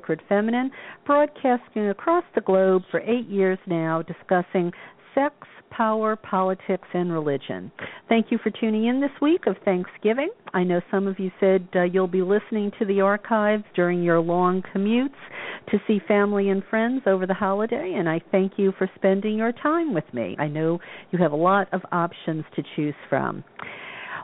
Sacred Feminine, broadcasting across the globe for eight years now, discussing sex, power, politics, and religion. Thank you for tuning in this week of Thanksgiving. I know some of you said uh, you'll be listening to the archives during your long commutes to see family and friends over the holiday, and I thank you for spending your time with me. I know you have a lot of options to choose from.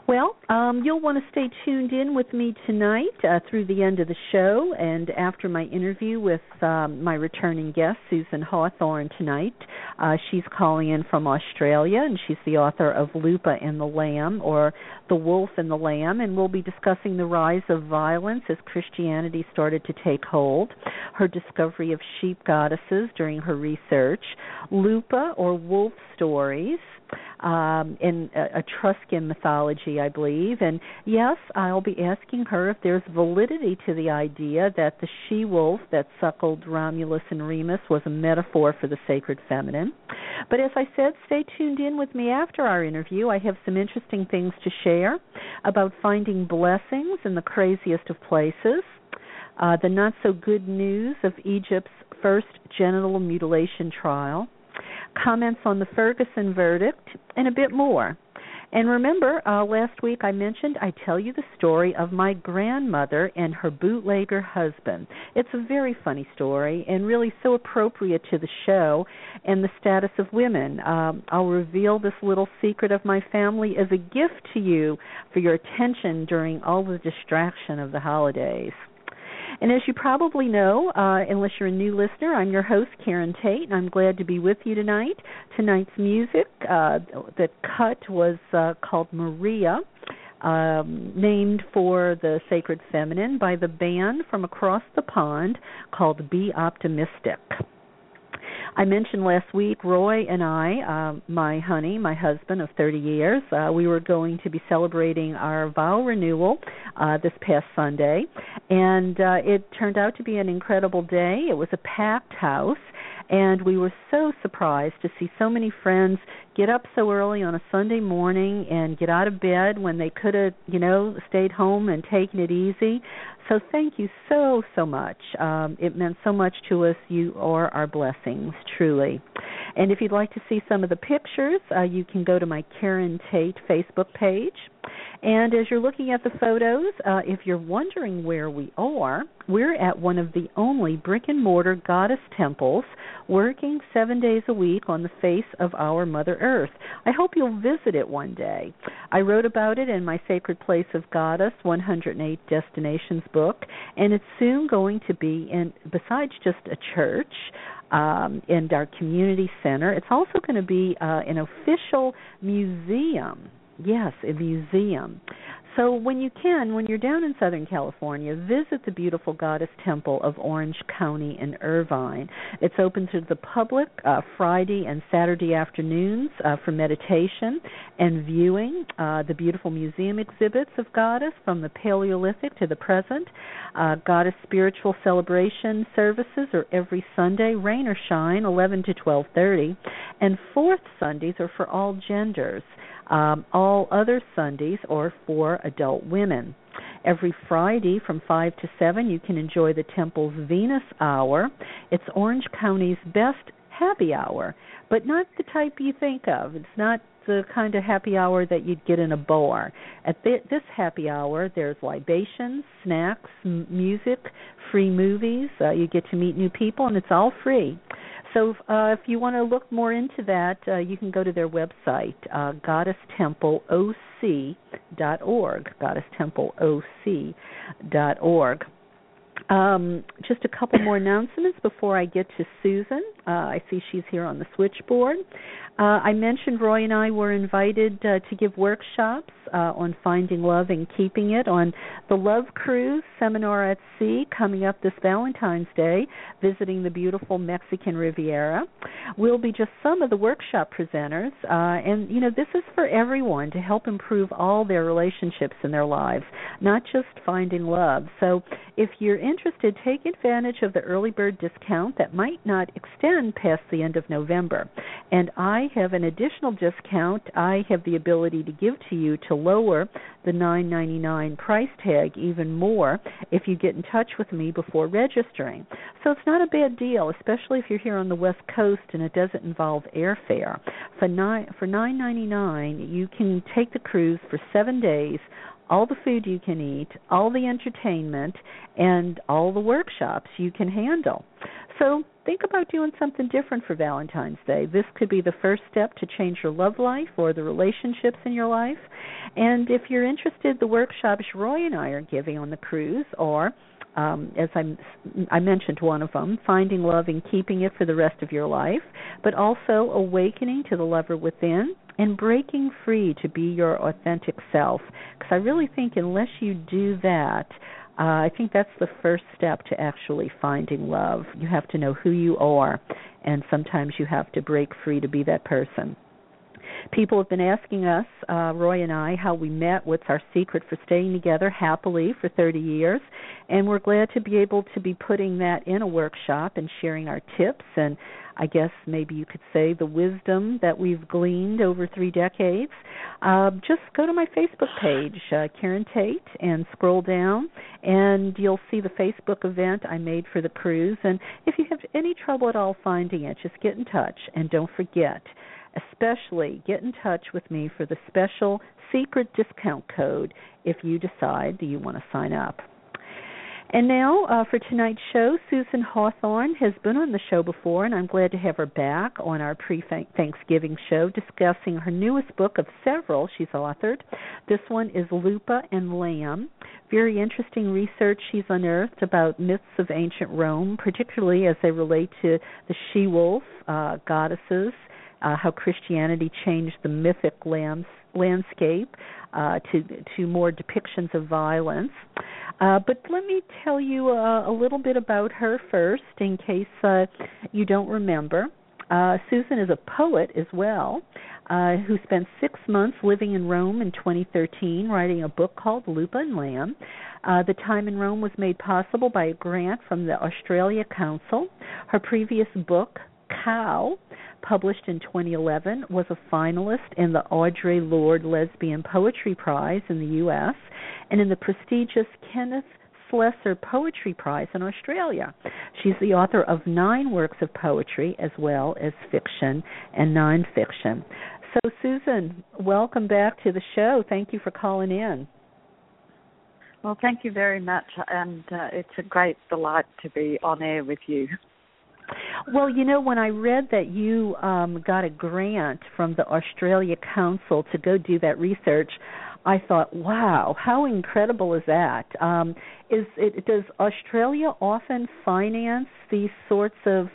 Well, um, you'll want to stay tuned in with me tonight uh, through the end of the show and after my interview with um, my returning guest, Susan Hawthorne, tonight. Uh, she's calling in from Australia and she's the author of Lupa and the Lamb or The Wolf and the Lamb, and we'll be discussing the rise of violence as Christianity started to take hold, her discovery of sheep goddesses during her research, Lupa or wolf stories um, in Etruscan mythology, I believe. And yes, I'll be asking her if there's validity to the idea that the she wolf that suckled Romulus and Remus was a metaphor for the sacred feminine. But as I said, stay tuned in with me after our interview. I have some interesting things to share about finding blessings in the craziest of places. Uh, the not so good news of Egypt's first genital mutilation trial, comments on the Ferguson verdict, and a bit more. And remember, uh, last week I mentioned I tell you the story of my grandmother and her bootlegger husband. It's a very funny story and really so appropriate to the show and the status of women. Um, I'll reveal this little secret of my family as a gift to you for your attention during all the distraction of the holidays. And as you probably know, uh, unless you're a new listener, I'm your host, Karen Tate, and I'm glad to be with you tonight. Tonight's music uh, that cut was uh, called Maria. Um, named for the sacred feminine by the band from across the pond called Be Optimistic. I mentioned last week, Roy and I, uh, my honey, my husband of 30 years, uh, we were going to be celebrating our vow renewal uh, this past Sunday, and uh, it turned out to be an incredible day. It was a packed house, and we were so surprised to see so many friends get up so early on a Sunday morning and get out of bed when they could have, you know, stayed home and taken it easy. So thank you so so much. Um, it meant so much to us. You are our blessings, truly. And if you'd like to see some of the pictures, uh, you can go to my Karen Tate Facebook page. And as you're looking at the photos, uh, if you're wondering where we are, we're at one of the only brick and mortar goddess temples working seven days a week on the face of our Mother Earth. I hope you'll visit it one day. I wrote about it in my Sacred Place of Goddess 108 Destinations book, and it's soon going to be in, besides just a church, um, in our community center. It's also going to be uh, an official museum. Yes, a museum. So when you can, when you're down in Southern California, visit the beautiful Goddess Temple of Orange County in Irvine. It's open to the public uh, Friday and Saturday afternoons uh, for meditation and viewing uh, the beautiful museum exhibits of Goddess from the Paleolithic to the present. Uh, Goddess spiritual celebration services are every Sunday, rain or shine, 11 to 12:30, and fourth Sundays are for all genders. Um, all other Sundays are for adult women. Every Friday from 5 to 7, you can enjoy the temple's Venus Hour. It's Orange County's best happy hour, but not the type you think of. It's not the kind of happy hour that you'd get in a bar. At this happy hour, there's libations, snacks, m- music, free movies. Uh, you get to meet new people, and it's all free. So uh, if you want to look more into that, uh, you can go to their website, uh, goddesstempleoc.org, goddesstempleoc.org. Um, just a couple more announcements before I get to Susan. Uh, I see she's here on the switchboard. Uh, I mentioned Roy and I were invited uh, to give workshops uh, on finding love and keeping it on the Love Cruise seminar at sea coming up this Valentine's Day, visiting the beautiful Mexican Riviera. We'll be just some of the workshop presenters, uh, and you know this is for everyone to help improve all their relationships in their lives, not just finding love. So if you're interested, take advantage of the early bird discount that might not extend past the end of November. And I have an additional discount I have the ability to give to you to lower the 9.99 price tag even more if you get in touch with me before registering. So it's not a bad deal, especially if you're here on the West Coast and it doesn't involve airfare. For 9 for 9.99, you can take the cruise for 7 days all the food you can eat, all the entertainment, and all the workshops you can handle. So think about doing something different for Valentine's Day. This could be the first step to change your love life or the relationships in your life. And if you're interested, the workshops Roy and I are giving on the cruise are um, as I, I mentioned one of them, finding love and keeping it for the rest of your life, but also awakening to the lover within and breaking free to be your authentic self. Because I really think unless you do that, uh, I think that's the first step to actually finding love. You have to know who you are, and sometimes you have to break free to be that person. People have been asking us, uh, Roy and I, how we met, what's our secret for staying together happily for 30 years, and we're glad to be able to be putting that in a workshop and sharing our tips and I guess maybe you could say the wisdom that we've gleaned over three decades. Uh, just go to my Facebook page, uh, Karen Tate, and scroll down, and you'll see the Facebook event I made for the cruise. And if you have any trouble at all finding it, just get in touch. And don't forget, especially get in touch with me for the special secret discount code if you decide that you want to sign up. And now uh, for tonight's show, Susan Hawthorne has been on the show before, and I'm glad to have her back on our pre Thanksgiving show discussing her newest book of several she's authored. This one is Lupa and Lamb. Very interesting research she's unearthed about myths of ancient Rome, particularly as they relate to the she wolf uh, goddesses, uh, how Christianity changed the mythic lands, landscape uh, to to more depictions of violence. Uh, but let me tell you uh, a little bit about her first, in case uh, you don't remember. Uh, Susan is a poet as well, uh, who spent six months living in Rome in 2013, writing a book called Lupa and Lamb. Uh, the time in Rome was made possible by a grant from the Australia Council. Her previous book, Cow, published in 2011, was a finalist in the Audre Lorde Lesbian Poetry Prize in the U.S. and in the prestigious Kenneth Slessor Poetry Prize in Australia. She's the author of nine works of poetry as well as fiction and nonfiction. So, Susan, welcome back to the show. Thank you for calling in. Well, thank you very much, and uh, it's a great delight to be on air with you. Well, you know, when I read that you um, got a grant from the Australia Council to go do that research, I thought, wow, how incredible is that? Um, is it does Australia often finance these sorts of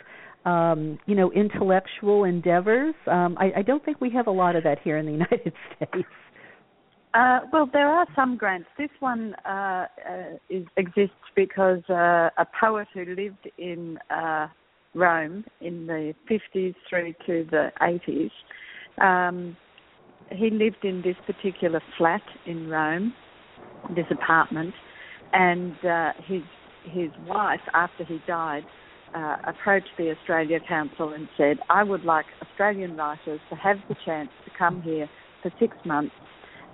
um, you know intellectual endeavors? Um, I, I don't think we have a lot of that here in the United States. Uh, well, there are some grants. This one uh, uh, is, exists because uh, a poet who lived in uh, Rome in the 50s through to the 80s. Um, he lived in this particular flat in Rome, this apartment, and uh, his his wife, after he died, uh, approached the Australia Council and said, "I would like Australian writers to have the chance to come here for six months."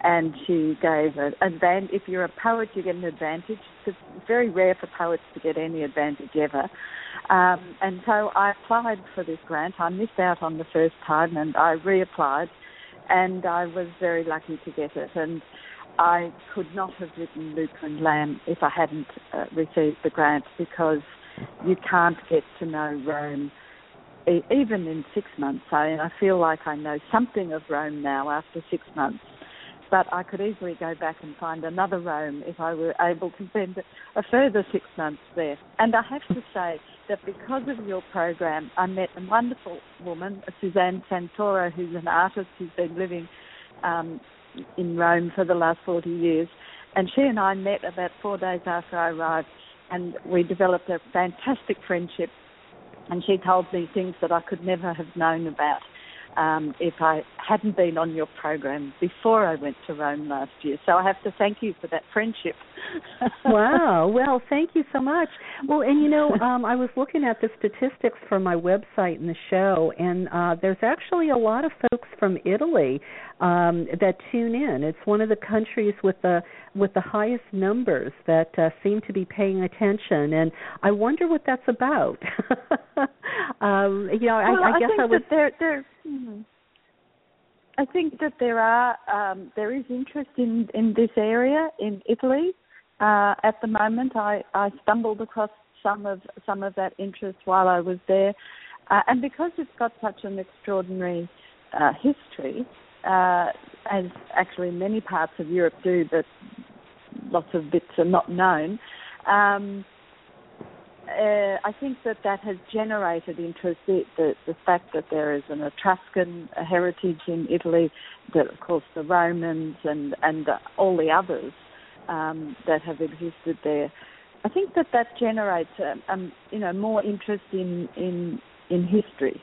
And she gave an advantage. If you're a poet, you get an advantage. It's very rare for poets to get any advantage ever. Um, and so I applied for this grant. I missed out on the first time and I reapplied and I was very lucky to get it. And I could not have written Lupa and Lamb if I hadn't uh, received the grant because you can't get to know Rome even in six months. I, I feel like I know something of Rome now after six months but I could easily go back and find another Rome if I were able to spend a further six months there. And I have to say that because of your program, I met a wonderful woman, Suzanne Santoro, who's an artist who's been living um, in Rome for the last 40 years. And she and I met about four days after I arrived, and we developed a fantastic friendship. And she told me things that I could never have known about um, if I hadn't been on your program before I went to Rome last year. So I have to thank you for that friendship. wow. Well, thank you so much. Well, and you know, um, I was looking at the statistics for my website and the show, and uh, there's actually a lot of folks from Italy um, that tune in. It's one of the countries with the with the highest numbers that uh, seem to be paying attention, and I wonder what that's about. um, you know, well, I, I, guess I, I was. There, there, mm-hmm. I think that there are um, there is interest in in this area in Italy. Uh, at the moment, I, I stumbled across some of some of that interest while I was there, uh, and because it's got such an extraordinary uh, history, uh, as actually many parts of Europe do, but lots of bits are not known. Um, uh, I think that that has generated interest. The, the, the, fact that there is an Etruscan heritage in Italy, that of course the Romans and and all the others um, that have existed there. I think that that generates um, um you know more interest in in in history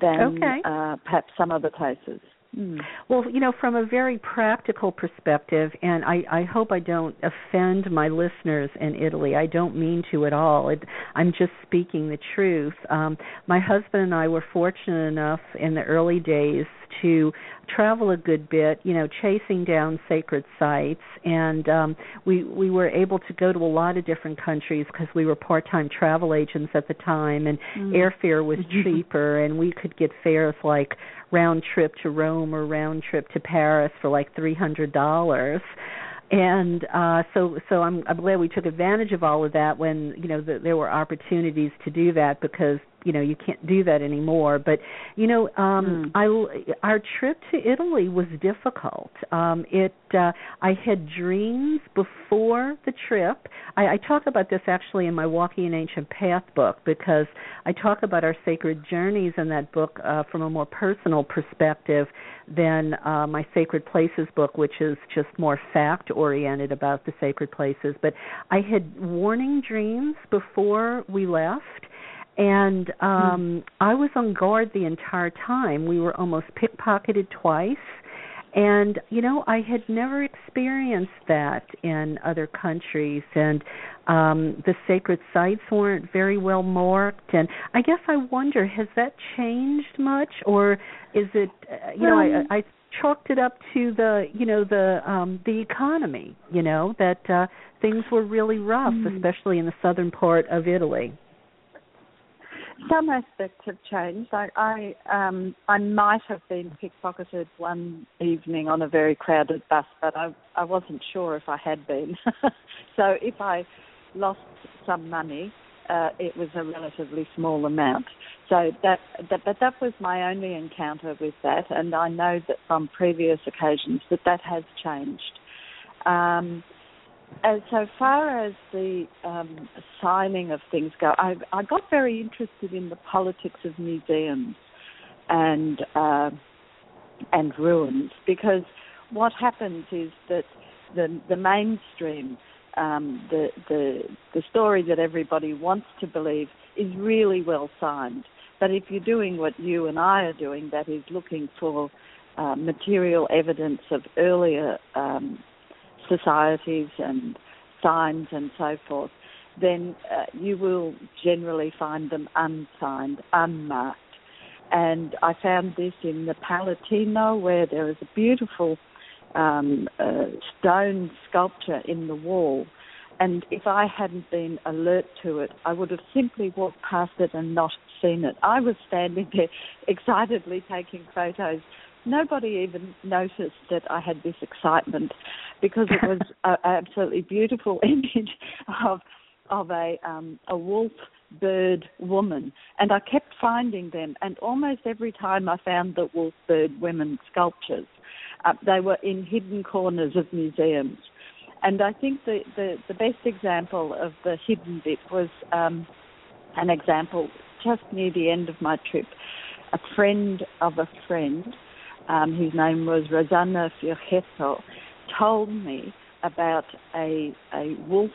than okay. uh, perhaps some other places. Mm. Well, you know, from a very practical perspective, and I, I hope I don't offend my listeners in Italy. I don't mean to at all. It, I'm just speaking the truth. Um, my husband and I were fortunate enough in the early days to travel a good bit, you know, chasing down sacred sites, and um, we we were able to go to a lot of different countries because we were part-time travel agents at the time, and mm. airfare was cheaper, and we could get fares like round trip to Rome or round trip to Paris for like three hundred dollars. And uh so so i'm i'm glad we took advantage of all of that when you know the, there were opportunities to do that because you know you can't do that anymore. But you know um mm. i our trip to italy was difficult. Um it uh i had dreams before the trip. I i talk about this actually in my walking an ancient path book because i talk about our sacred journeys in that book uh from a more personal perspective than uh my sacred places book which is just more fact oriented about the sacred places. But i had warning dreams before we left and um hmm. I was on guard the entire time. We were almost pickpocketed twice. And you know, I had never experienced that in other countries and um the sacred sites weren't very well marked and I guess I wonder has that changed much or is it uh, you know I I chalked it up to the you know the um the economy, you know, that uh things were really rough, mm. especially in the southern part of Italy some aspects have changed. I I, um, I might have been pickpocketed one evening on a very crowded bus, but I I wasn't sure if I had been. so if I lost some money, uh, it was a relatively small amount. So that, that but that was my only encounter with that, and I know that from previous occasions that that has changed. Um, as so far as the um, signing of things go, I, I, got very interested in the politics of museums and uh, and ruins because what happens is that the the mainstream, um, the the the story that everybody wants to believe is really well signed. But if you're doing what you and I are doing, that is looking for uh, material evidence of earlier um, societies and signs and so forth, then uh, you will generally find them unsigned, unmarked. And I found this in the Palatino, where there is a beautiful um, uh, stone sculpture in the wall. And if I hadn't been alert to it, I would have simply walked past it and not seen it. I was standing there excitedly taking photos nobody even noticed that I had this excitement because it was an absolutely beautiful image of of a um, a wolf bird woman, and I kept finding them. And almost every time I found the wolf bird women sculptures, uh, they were in hidden corners of museums. And I think the, the, the best example of the hidden bit was um, an example just near the end of my trip. A friend of a friend um, whose name was Rosanna Fiocchetto, told me about a, a wolf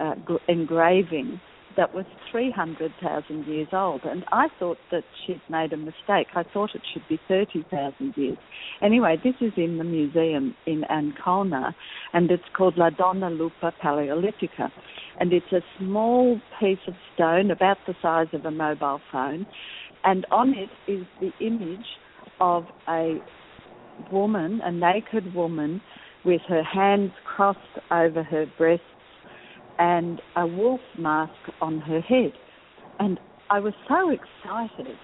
uh, engraving that was 300,000 years old. And I thought that she'd made a mistake. I thought it should be 30,000 years. Anyway, this is in the museum in Ancona, and it's called La Donna Lupa Paleolitica. And it's a small piece of stone about the size of a mobile phone, and on it is the image of a woman, a naked woman, with her hands crossed over her breasts and a wolf mask on her head. And I was so excited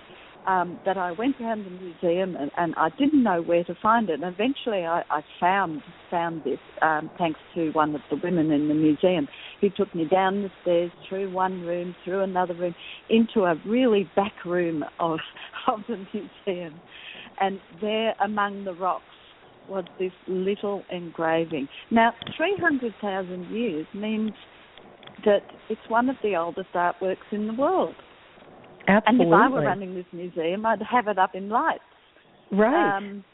um, that I went around the museum and, and, I didn't know where to find it. And eventually, I, I found found this um, thanks to one of the women in the museum. He took me down the stairs, through one room, through another room, into a really back room of of the museum, and there among the rocks was this little engraving. Now, 300,000 years means that it's one of the oldest artworks in the world. Absolutely. And if I were running this museum, I'd have it up in lights. Right. Um,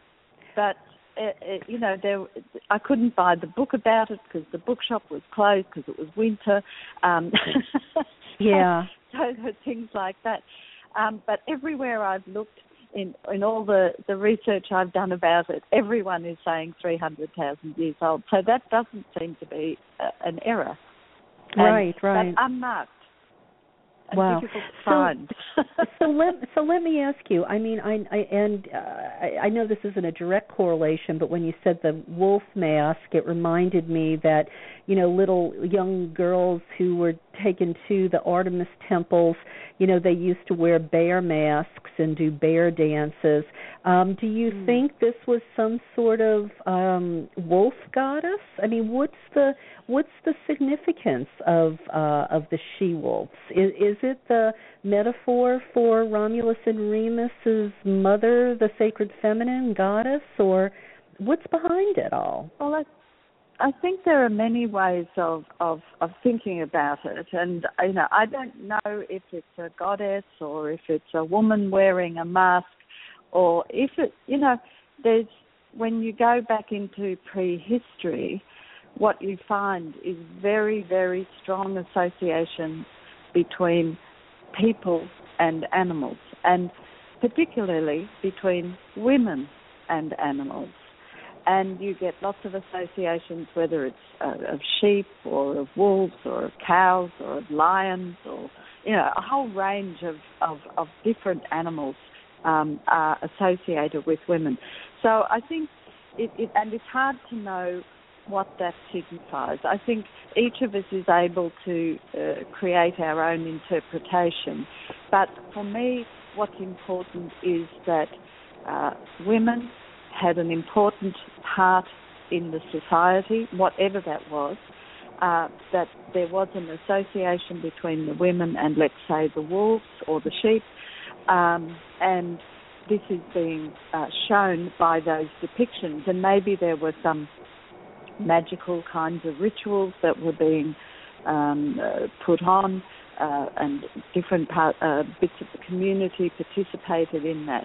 but it, uh, it, uh, you know, there I couldn't buy the book about it because the bookshop was closed because it was winter. Um, yeah. so, so things like that. Um, but everywhere I've looked, in in all the the research I've done about it, everyone is saying 300,000 years old. So that doesn't seem to be a, an error. And right, right. But unmarked. Wow. So, so let so let me ask you. I mean, I, I and uh, I, I know this isn't a direct correlation, but when you said the wolf mask, it reminded me that you know little young girls who were taken to the Artemis temples, you know, they used to wear bear masks and do bear dances. Um, do you mm. think this was some sort of um, wolf goddess? I mean, what's the what's the significance of uh, of the she wolves? Is, is it the metaphor for Romulus and Remus's mother, the sacred feminine goddess, or what's behind it all? Well, I I think there are many ways of, of, of thinking about it, and you know I don't know if it's a goddess or if it's a woman wearing a mask, or if it you know there's when you go back into prehistory, what you find is very very strong association between people and animals, and particularly between women and animals and you get lots of associations, whether it's uh, of sheep or of wolves or of cows or of lions or you know a whole range of of, of different animals um, are associated with women. So I think it, it and it's hard to know what that signifies. I think each of us is able to uh, create our own interpretation, but for me, what's important is that uh, women had an important part in the society, whatever that was, uh, that there was an association between the women and, let's say, the wolves or the sheep, um, and this is being uh, shown by those depictions. And maybe there were some magical kinds of rituals that were being um, uh, put on, uh, and different part, uh, bits of the community participated in that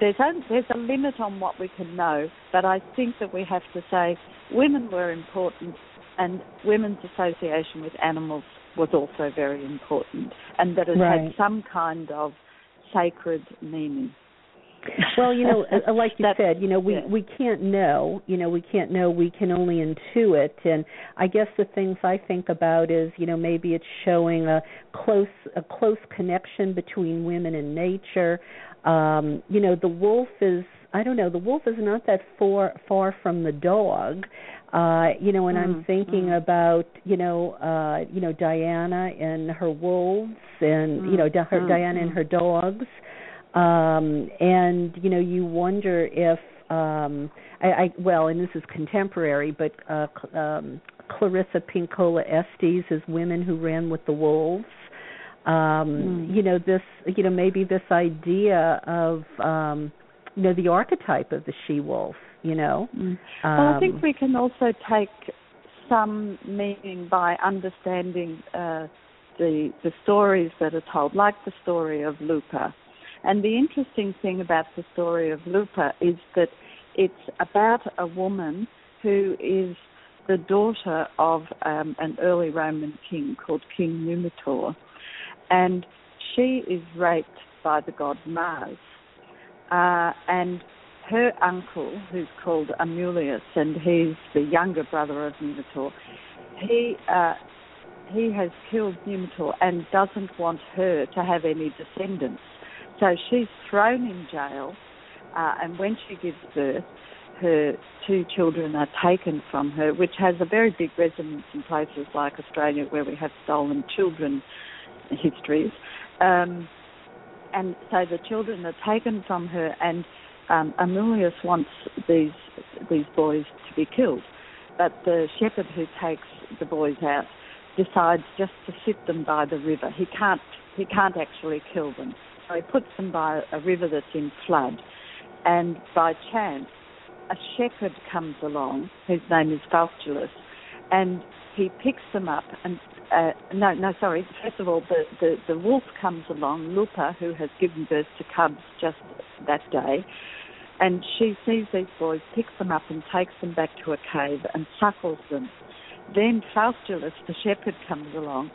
there's a, there's a limit on what we can know, but I think that we have to say women were important, and women's association with animals was also very important, and that it right. had some kind of sacred meaning. well, you know, uh, like you said, you know, we yeah. we can't know. You know, we can't know. We can only intuit. And I guess the things I think about is, you know, maybe it's showing a close a close connection between women and nature um you know the wolf is i don't know the wolf is not that far far from the dog uh you know and mm, i'm thinking mm. about you know uh you know diana and her wolves and mm, you know her mm, diana and mm. her dogs um and you know you wonder if um I, I well and this is contemporary but uh um clarissa pinkola estes is women who ran with the wolves um mm. you know this you know maybe this idea of um you know the archetype of the she wolf you know mm. well i think um, we can also take some meaning by understanding uh the the stories that are told like the story of lupa and the interesting thing about the story of lupa is that it's about a woman who is the daughter of um, an early Roman king called King Numitor, and she is raped by the god Mars. Uh, and her uncle, who's called Amulius, and he's the younger brother of Numitor, he uh, he has killed Numitor and doesn't want her to have any descendants. So she's thrown in jail, uh, and when she gives birth, her two children are taken from her, which has a very big resonance in places like Australia where we have stolen children histories. Um, and so the children are taken from her, and um, Amulius wants these these boys to be killed, but the shepherd who takes the boys out decides just to sit them by the river. He can't he can't actually kill them, so he puts them by a river that's in flood, and by chance a shepherd comes along, whose name is Faustulus, and he picks them up and uh, no, no, sorry. First of all, the, the, the wolf comes along, Lupa, who has given birth to cubs just that day, and she sees these boys, picks them up, and takes them back to a cave and suckles them. Then Faustulus, the shepherd, comes along,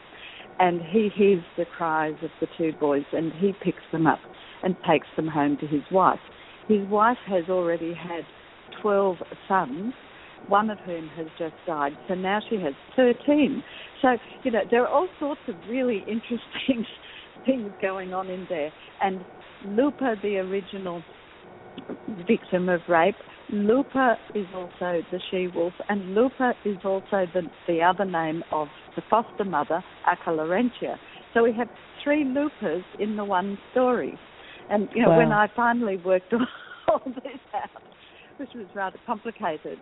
and he hears the cries of the two boys, and he picks them up and takes them home to his wife. His wife has already had 12 sons, one of whom has just died, so now she has 13. So, you know, there are all sorts of really interesting things going on in there. And Lupa, the original victim of rape, Lupa is also the she wolf, and Lupa is also the, the other name of the foster mother, Acca Laurentia. So we have three Lupas in the one story. And, you know, wow. when I finally worked all this out, which was rather complicated,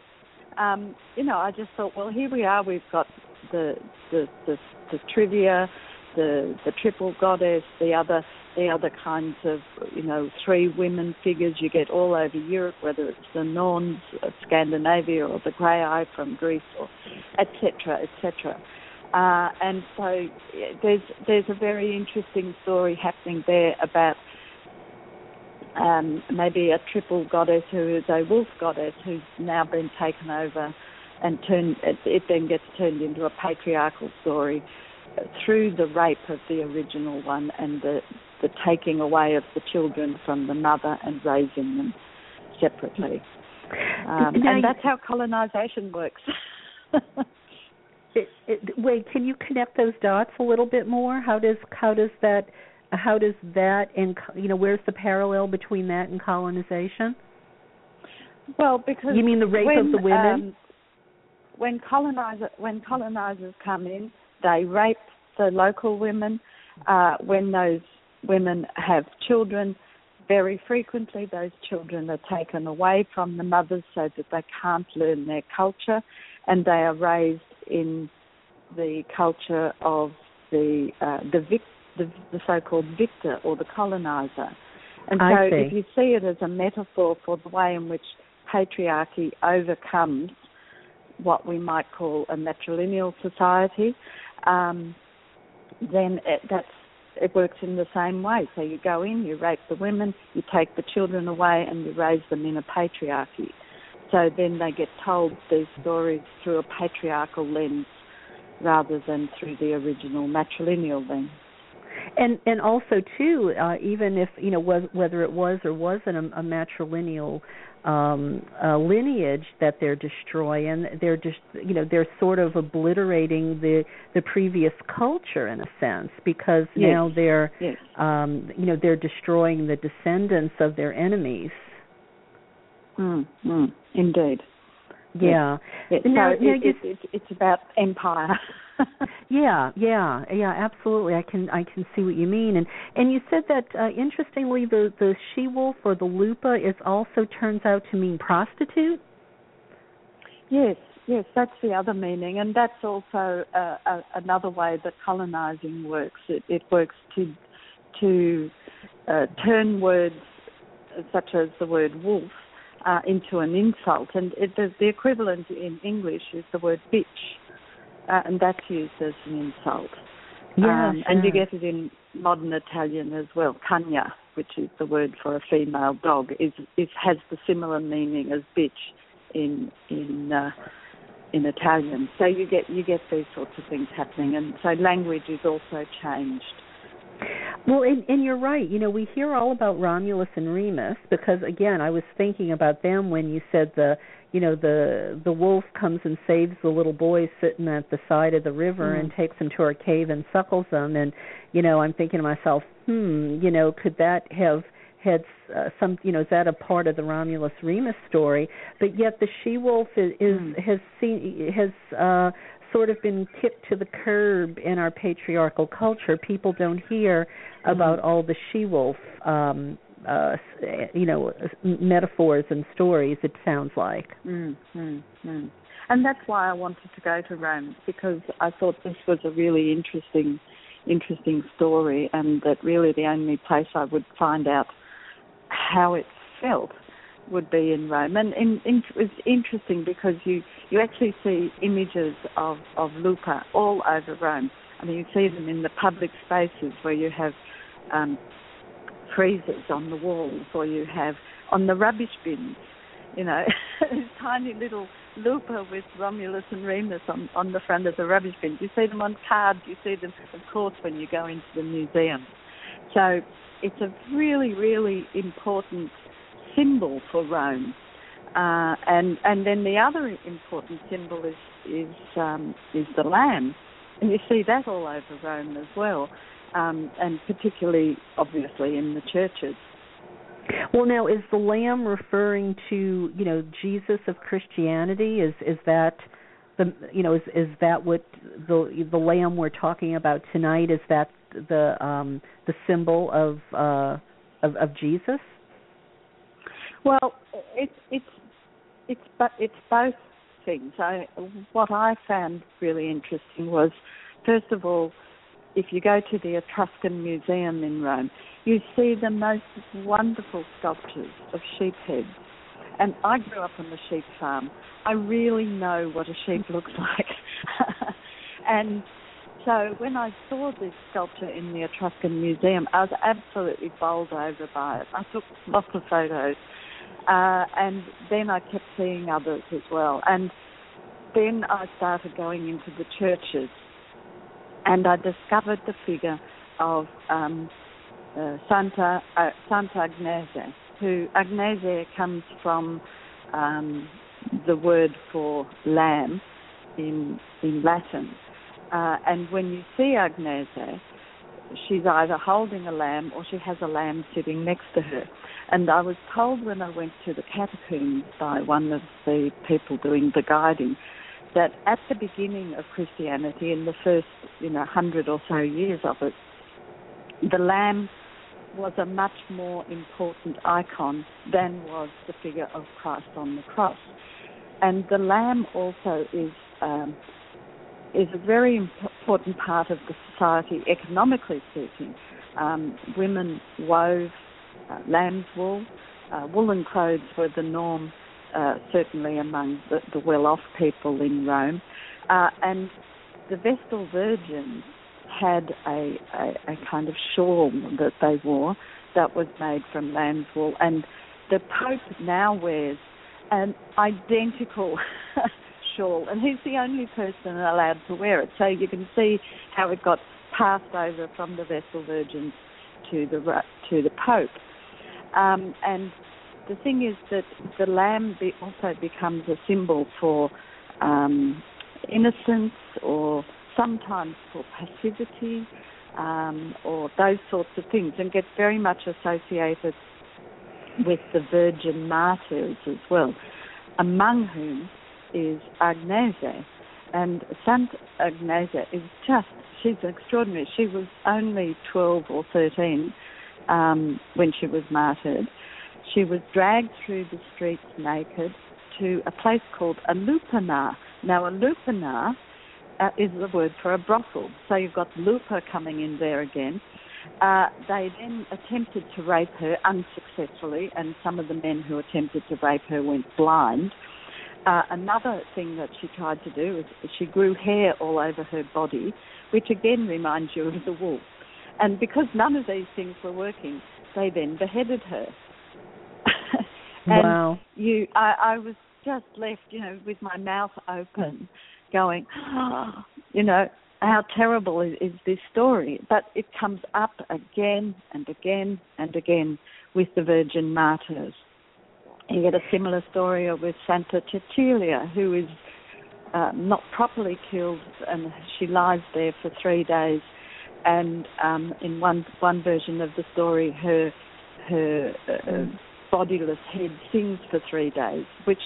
um, you know, I just thought, well, here we are. We've got the the the, the trivia, the the triple goddess, the other the other kinds of you know three women figures you get all over Europe, whether it's the Norns of Scandinavia or the Graeae from Greece, or etc. etc. Uh, and so there's there's a very interesting story happening there about um, maybe a triple goddess who is a wolf goddess who's now been taken over and turned. It, it then gets turned into a patriarchal story through the rape of the original one and the the taking away of the children from the mother and raising them separately. Um, and that's how colonization works. it, it, wait, can you connect those dots a little bit more? How does how does that how does that and you know where's the parallel between that and colonization? Well, because you mean the rape when, of the women. Um, when colonizer when colonizers come in, they rape the local women. Uh, when those women have children, very frequently those children are taken away from the mothers so that they can't learn their culture, and they are raised in the culture of the uh, the victim the, the so-called victor or the colonizer. And so, if you see it as a metaphor for the way in which patriarchy overcomes what we might call a matrilineal society, um, then it, that's it works in the same way. So you go in, you rape the women, you take the children away, and you raise them in a patriarchy. So then they get told these stories through a patriarchal lens rather than through the original matrilineal lens and and also too uh even if you know was, whether it was or wasn't a, a matrilineal um uh, lineage that they're destroying they're just you know they're sort of obliterating the the previous culture in a sense because yes. now they're yes. um you know they're destroying the descendants of their enemies mm, mm, indeed yeah yes. now, so it, it, it, it's about empire yeah, yeah, yeah, absolutely. I can I can see what you mean. And and you said that uh, interestingly, the the she wolf or the lupa is also turns out to mean prostitute. Yes, yes, that's the other meaning, and that's also uh, a, another way that colonizing works. It, it works to to uh, turn words such as the word wolf uh, into an insult, and it, the, the equivalent in English is the word bitch uh, and that's used as an insult. Yeah, um, sure. and you get it in modern Italian as well. Cagna, which is the word for a female dog, is, is has the similar meaning as bitch in in uh, in Italian. So you get you get these sorts of things happening, and so language is also changed. Well, and, and you're right. You know, we hear all about Romulus and Remus because, again, I was thinking about them when you said the, you know, the the wolf comes and saves the little boy sitting at the side of the river mm. and takes him to a cave and suckles them. And, you know, I'm thinking to myself, hmm, you know, could that have had uh, some you know is that a part of the Romulus Remus story but yet the she wolf is, is mm. has seen has uh sort of been kicked to the curb in our patriarchal culture. People don't hear mm-hmm. about all the she-wolf, um, uh, you know, metaphors and stories. It sounds like. Mm-hmm. And that's why I wanted to go to Rome because I thought this was a really interesting, interesting story, and that really the only place I would find out how it felt would be in Rome. And in, in, it's interesting because you, you actually see images of, of Lupa all over Rome. I mean, you see them in the public spaces where you have um, friezes on the walls, or you have on the rubbish bins, you know, tiny little Lupa with Romulus and Remus on, on the front of the rubbish bins. You see them on cards, you see them, of course, when you go into the museum. So it's a really, really important symbol for Rome. Uh, and and then the other important symbol is is um, is the lamb, and you see that all over Rome as well, um, and particularly obviously in the churches. Well, now is the lamb referring to you know Jesus of Christianity? Is is that the you know is is that what the the lamb we're talking about tonight? Is that the um, the symbol of uh, of, of Jesus? Well, it's it's it's but it's both things. I what I found really interesting was, first of all, if you go to the Etruscan Museum in Rome, you see the most wonderful sculptures of sheep heads. And I grew up on the sheep farm. I really know what a sheep mm. looks like. and so when I saw this sculpture in the Etruscan Museum, I was absolutely bowled over by it. I took lots of photos uh, and then I kept seeing others as well. And then I started going into the churches, and I discovered the figure of um, uh, Santa uh, Santa Agnese, who Agnese comes from um, the word for lamb in in Latin. Uh, and when you see Agnese, she's either holding a lamb or she has a lamb sitting next to her. And I was told when I went to the catacombs by one of the people doing the guiding that at the beginning of Christianity, in the first, you know, hundred or so years of it, the lamb was a much more important icon than was the figure of Christ on the cross. And the lamb also is um, is a very important part of the society, economically speaking. Um, women wove uh, lamb's wool. Uh, woolen clothes were the norm, uh, certainly among the, the well-off people in Rome. Uh, and the Vestal Virgins had a, a, a kind of shawl that they wore that was made from lamb's wool. And the Pope now wears an identical shawl, and he's the only person allowed to wear it. So you can see how it got passed over from the Vestal Virgins to the to the Pope. Um, and the thing is that the lamb be, also becomes a symbol for um, innocence or sometimes for passivity um, or those sorts of things and gets very much associated with the virgin martyrs as well, among whom is Agnese. And Saint Agnese is just, she's extraordinary. She was only 12 or 13 um, when she was martyred. She was dragged through the streets naked to a place called a lupanar. Now, a lupanar uh, is the word for a brothel. So you've got lupa coming in there again. Uh, they then attempted to rape her unsuccessfully, and some of the men who attempted to rape her went blind. Uh, another thing that she tried to do is she grew hair all over her body, which again reminds you of the wolf. And because none of these things were working, they then beheaded her. and wow. You, I, I was just left, you know, with my mouth open, going, oh, you know, how terrible is, is this story? But it comes up again and again and again with the Virgin Martyrs. You get a similar story with Santa Cecilia, who is uh, not properly killed, and she lies there for three days. And um, in one one version of the story, her her uh, bodiless head sings for three days, which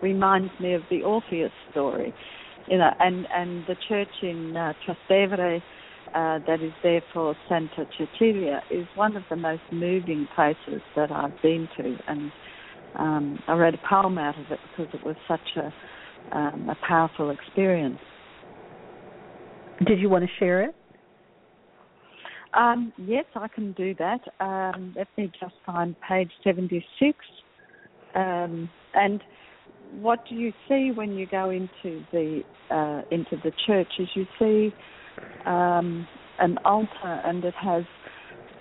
reminds me of the Orpheus story. You know, and and the church in uh, Trastevere uh, that is there for Santa Cecilia is one of the most moving places that I've been to, and um, I read a poem out of it because it was such a um, a powerful experience. Did you want to share it? Um, yes, I can do that. Um, let me just find page 76. Um, and what do you see when you go into the uh, into the church is you see um, an altar and it has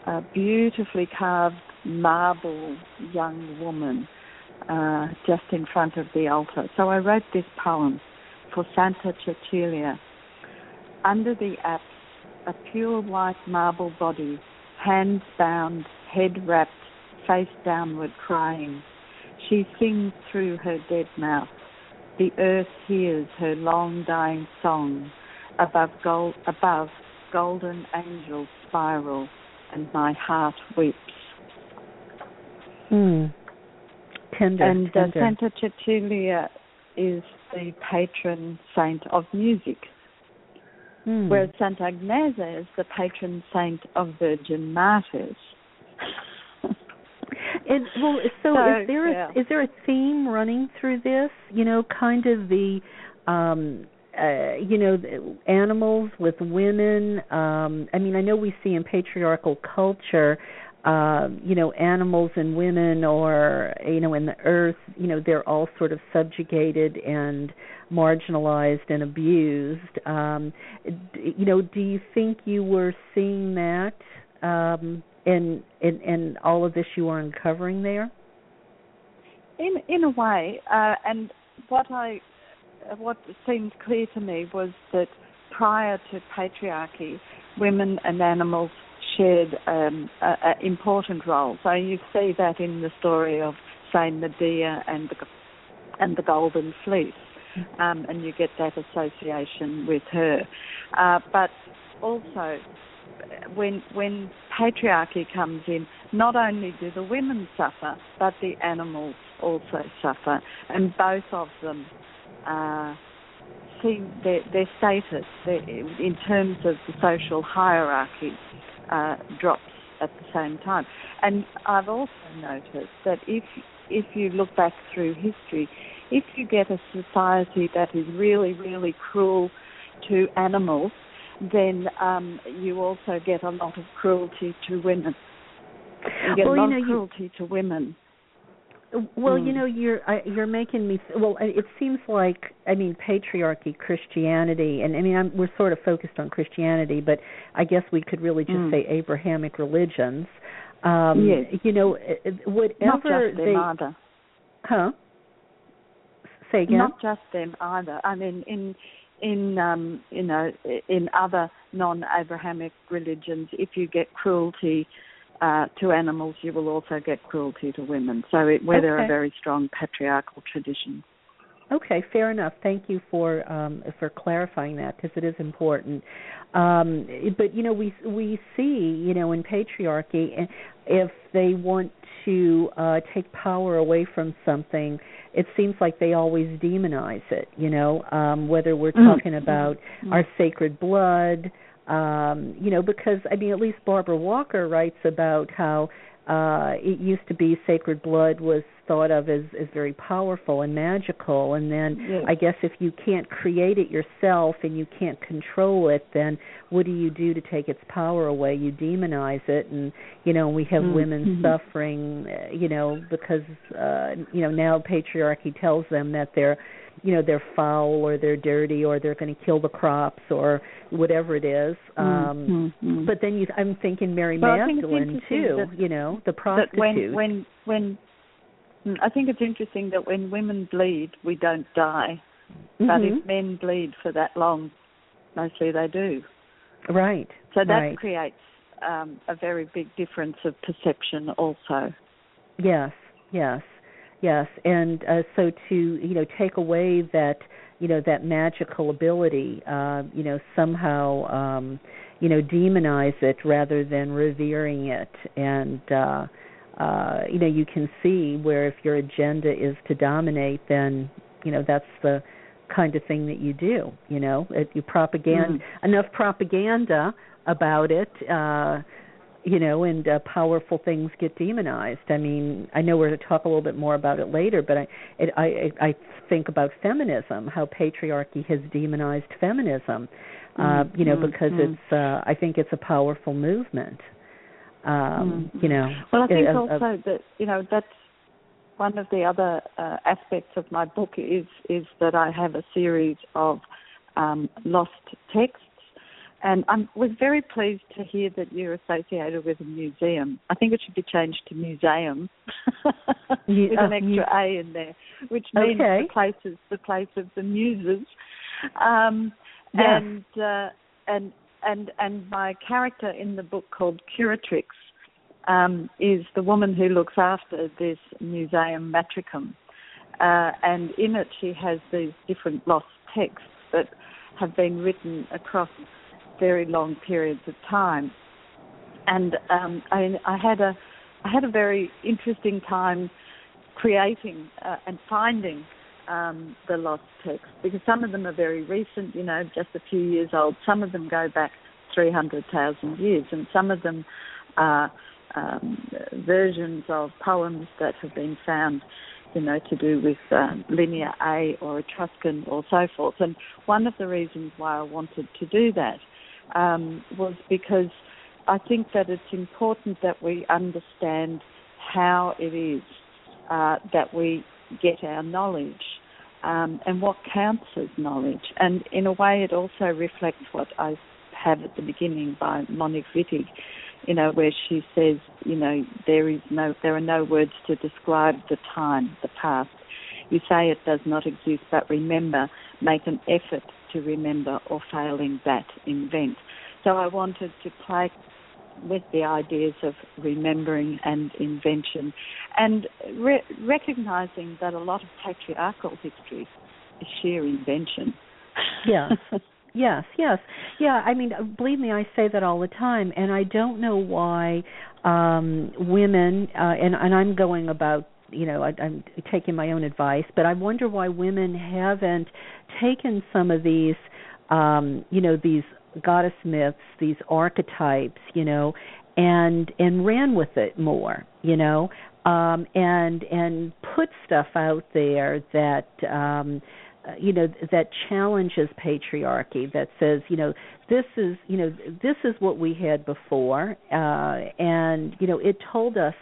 a beautifully carved marble young woman uh, just in front of the altar. So I wrote this poem for Santa Cecilia. Under the apse, a pure white marble body, hands bound, head wrapped, face downward, crying. She sings through her dead mouth. The earth hears her long dying song. Above, gold, above golden angels spiral, and my heart weeps. Hmm. Tender, and tender. Uh, Santa Cecilia is the patron saint of music, Hmm. whereas Santa Agnese is the patron saint of virgin martyrs. And well, so, So, is there yeah. a, is there a theme running through this? You know, kind of the um uh, you know, the animals with women. Um, I mean, I know we see in patriarchal culture, uh, you know, animals and women, or you know, in the earth, you know, they're all sort of subjugated and marginalized and abused. Um, d- you know, do you think you were seeing that um, in in in all of this you were uncovering there? In in a way, uh, and what I what seemed clear to me was that prior to patriarchy, women and animals shared um, an important role. So you see that in the story of say Medea and the and the Golden Fleece, um, and you get that association with her. Uh, but also, when when patriarchy comes in, not only do the women suffer, but the animals also suffer, and both of them uh, see their, their status their, in terms of the social hierarchy uh, drops at the same time. And I've also noticed that if if you look back through history, if you get a society that is really really cruel to animals, then um, you also get a lot of cruelty to women. You get Well, a you lot know, of you- cruelty to women. Well, you Hmm. know, you're I, you're making me. Well, it seems like I mean patriarchy, Christianity, and I mean I'm, we're sort of focused on Christianity, but I guess we could really just Mm. say Abrahamic religions. Um, Yes. You know, it- it- whatever Not just they, them either. huh? Say again. Not just them either. I mean, in in um, you know in other non-Abrahamic religions, if you get cruelty uh, to animals, you will also get cruelty to women. So it, where there are very strong patriarchal traditions. Okay, fair enough. Thank you for um, for clarifying that because it is important. Um, but you know, we we see you know in patriarchy, eh, if they want to uh, take power away from something, it seems like they always demonize it. You know, um, whether we're Mm. talking about our sacred blood, um, you know, because I mean, at least Barbara Walker writes about how uh it used to be sacred blood was thought of as as very powerful and magical and then Yes. i guess if you can't create it yourself and you can't control it then what do you do to take its power away you demonize it and you know we have Mm, women mhm. suffering uh, you know because uh you know now patriarchy tells them that they're you know they're foul or they're dirty or they're going to kill the crops or whatever it is um Mm, mm, mm. but then you i'm thinking mary Well, think magdalene too that- you know the prostitute when when when I think it's interesting that when women bleed, we don't die. Mm-hmm. But if mm-hmm. men bleed for that long, mostly they do. Right. So that right. creates um, a very big difference of perception, also. Yes. Yes. Yes. And uh, so to you know take away that you know that magical ability, uh, you know somehow um, you know demonize it rather than revering it and. uh uh, you know you can see where if your agenda is to dominate, then you know that's the kind of thing that you do. You know, it, you propaganda mm. enough propaganda about it. Uh, you know, and uh, powerful things get demonized. I mean, I know we're going to talk a little bit more about it later, but I, it, I, I think about feminism, how patriarchy has demonized feminism. Uh, mm, you know, mm, because mm. it's, uh, I think it's a powerful movement. Um, mm. You know, well, I think uh, also uh, that you know that's one of the other uh, aspects of my book is is that I have a series of um, lost texts, and I was very pleased to hear that you're associated with a museum. I think it should be changed to museum with an extra A in there, which means okay. the place is the place of the muses. Um, yeah. And uh, and and and my character in the book called Curatrix um, is the woman who looks after this museum matricum, uh, and in it she has these different lost texts that have been written across very long periods of time, and um, I, I had a I had a very interesting time creating uh, and finding um, the lost texts because some of them are very recent, you know, just a few years old. Some of them go back 300,000 years, and some of them are um, versions of poems that have been found, you know, to do with um, Linear A or Etruscan or so forth. And one of the reasons why I wanted to do that um, was because I think that it's important that we understand how it is uh, that we get our knowledge um, and what counts as knowledge. And in a way, it also reflects what I have at the beginning by Monique Wittig, you know, where she says, you know, there is no, there are no words to describe the time, the past. You say it does not exist, but remember, make an effort to remember, or failing that, invent. So I wanted to play with the ideas of remembering and invention and re- recognizing that a lot of patriarchal history is sheer invention. Yes. yes, yes. Yeah, I mean, believe me, I say that all the time and I don't know why um women uh and and I'm going about you know I, I'm taking my own advice, but I wonder why women haven't taken some of these um you know these goddess myths, these archetypes, you know, and and ran with it more, you know, um, and and put stuff out there that um, you know that challenges patriarchy that says you know this is you know this is what we had before uh and you know it told us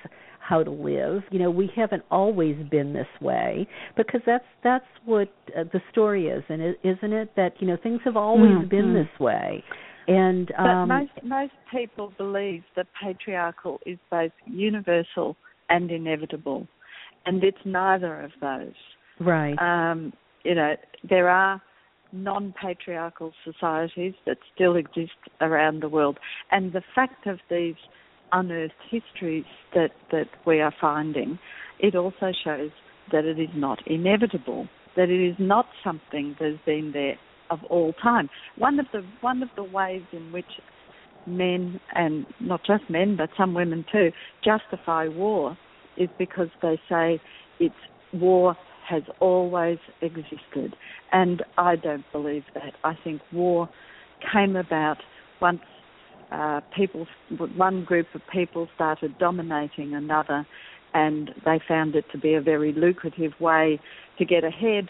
how to live. You know, we haven't always been this way because that's that's what uh, the story is, and is isn't it that you know things have always mm-hmm. been this way. And um, but most most people believe that patriarchal is both universal and inevitable, and it's neither of those. Right. Um, you know, there are non-patriarchal societies that still exist around the world, and the fact of these unearthed histories that, that we are finding, it also shows that it is not inevitable, that it is not something that has been there of all time. One of the one of the ways in which men and not just men but some women too justify war is because they say it's war has always existed and I don't believe that. I think war came about once uh, people, one group of people started dominating another, and they found it to be a very lucrative way to get ahead,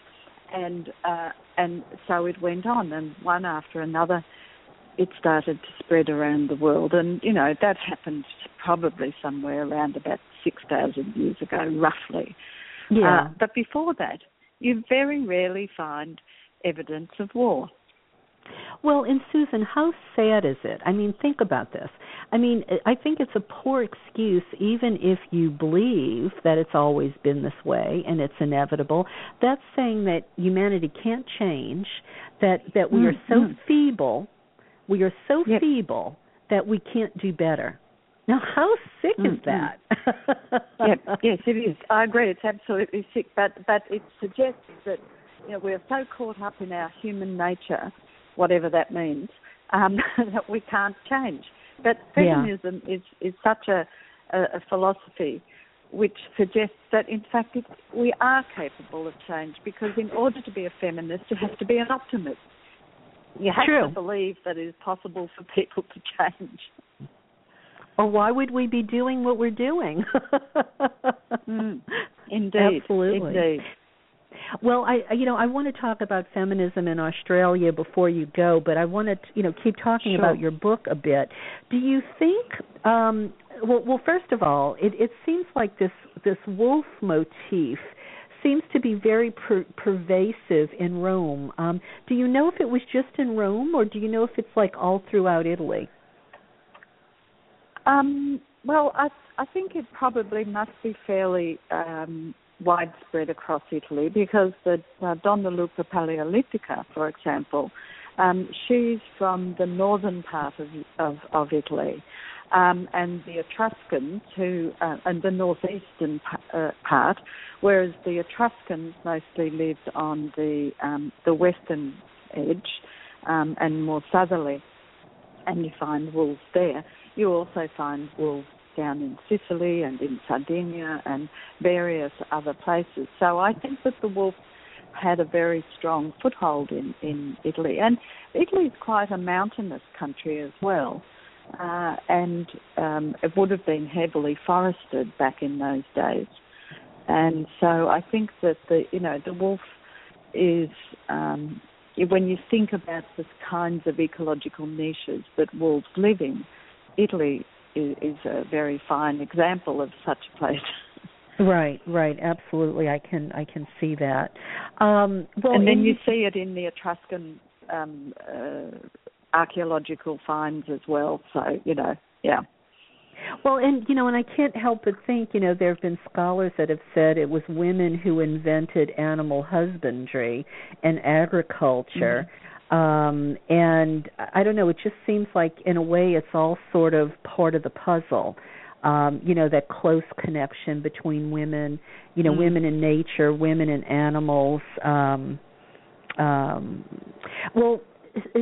and uh, and so it went on, and one after another, it started to spread around the world, and you know that happened probably somewhere around about six thousand years ago, roughly. Yeah. Uh, but before that, you very rarely find evidence of war. Well, and Susan, how sad is it? I mean, think about this. I mean, I think it's a poor excuse, even if you believe that it's always been this way and it's inevitable. That's saying that humanity can't change, that that we are so mm-hmm. feeble, we are so yep. feeble that we can't do better. Now, how sick mm-hmm. is that? yep, yes, it is. I agree. It's absolutely sick, but but it suggests that you know we're so caught up in our human nature whatever that means, um, that we can't change. But feminism yeah. is is such a, a, a, philosophy which suggests that in fact it, we are capable of change because in order to be a feminist you have to be an optimist. You have True. to believe that it is possible for people to change. Or why would we be doing what we're doing? mm, indeed. Absolutely. Indeed. Well, I you know I want to talk about feminism in Australia before you go, but I want to you know keep talking sure. about your book a bit. Do you think? Um, well, well, first of all, it, it seems like this this wolf motif seems to be very per- pervasive in Rome. Um, do you know if it was just in Rome, or do you know if it's like all throughout Italy? Um, well, I I think it probably must be fairly um, widespread across Italy because the uh, Donna Lupa Paleolitica, for example, um, she's from the northern part of of, of Italy, um, and the Etruscans who uh, and the northeastern uh, part, whereas the Etruscans mostly lived on the um, the western edge um, and more southerly, and you find wolves there. You also find wolves down in Sicily and in Sardinia and various other places. So I think that the wolf had a very strong foothold in, in Italy. And Italy is quite a mountainous country as well. Uh, and um, it would have been heavily forested back in those days. And so I think that the you know the wolf is um, when you think about the kinds of ecological niches that wolves live in, Italy is, is a very fine example of such a place. Right, right, absolutely. I can I can see that. Um, well, and then you see it in the Etruscan um, uh, archaeological finds as well. So you know, yeah. Well, and you know, and I can't help but think, you know, there have been scholars that have said it was women who invented animal husbandry and agriculture. Mm-hmm um and i don't know it just seems like in a way it's all sort of part of the puzzle. Um you know that close connection between women you know mm. women in nature women and animals um um well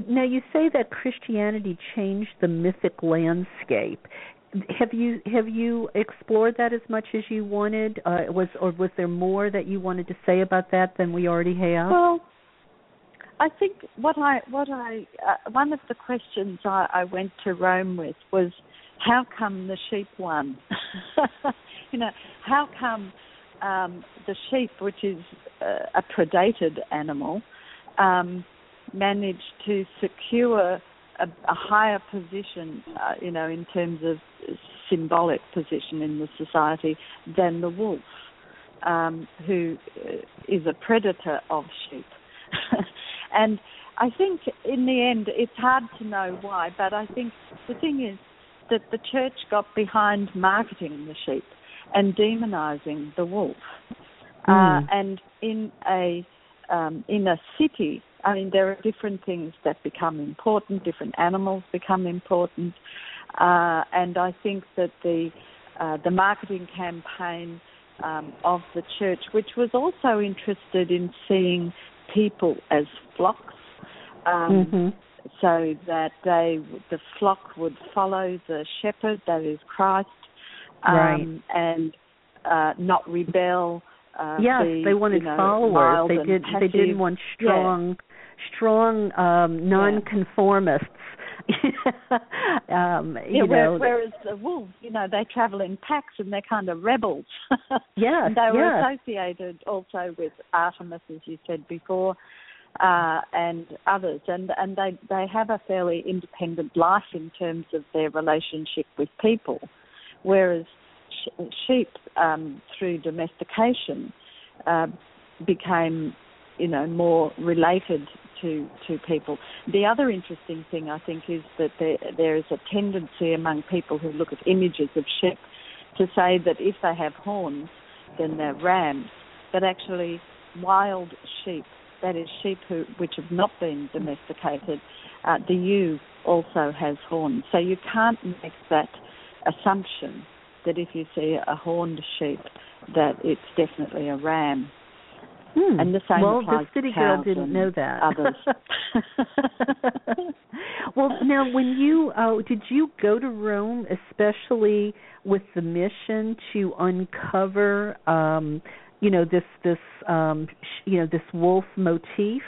now you say that christianity changed the mythic landscape. Have you have you explored that as much as you wanted? Uh was or was there more that you wanted to say about that than we already have? Well I think what I what I uh, one of the questions I, I went to Rome with was how come the sheep won? you know, how come um, the sheep, which is uh, a predated animal, um, managed to secure a, a higher position, uh, you know, in terms of symbolic position in the society than the wolf, um, who uh, a predator of sheep. And I think in the end, it's hard to know why, but I think the thing is that the church got behind marketing the sheep and demonizing the wolf. Mm. Uh, and in a um, in a city, I mean, there are different things that become important. Different animals become important, uh, and I think that the uh, the marketing campaign um, of the church, which was also interested in seeing people as flocks, um, mm-hmm. so that they the flock would follow the shepherd, that is Christ, um, right. and uh, not rebel. Uh, yes, be, they wanted you know, followers. They did. They didn't want strong, yeah. strong um, non-conformists. um, yeah, you whereas, know, whereas the wolves, you know, they travel in packs and they're kind of rebels. yes, they were yes. associated also with Artemis, as you said before, uh, and others, and and they they have a fairly independent life in terms of their relationship with people, whereas sh- sheep um, through domestication uh, became, you know, more related to to people. The other interesting thing I think is that there there is a tendency among people who look at images of sheep to say that if they have horns, then they're rams. But actually, wild sheep, that is sheep who which have not been domesticated, uh, the ewe also has horns. So you can't make that assumption that if you see a horned sheep, that it's definitely a ram. Hmm. And the same well, the city girl didn't know that. Well, now when you uh, did you go to Rome, especially with the mission to uncover, um, you know, this this um, sh- you know this wolf motif?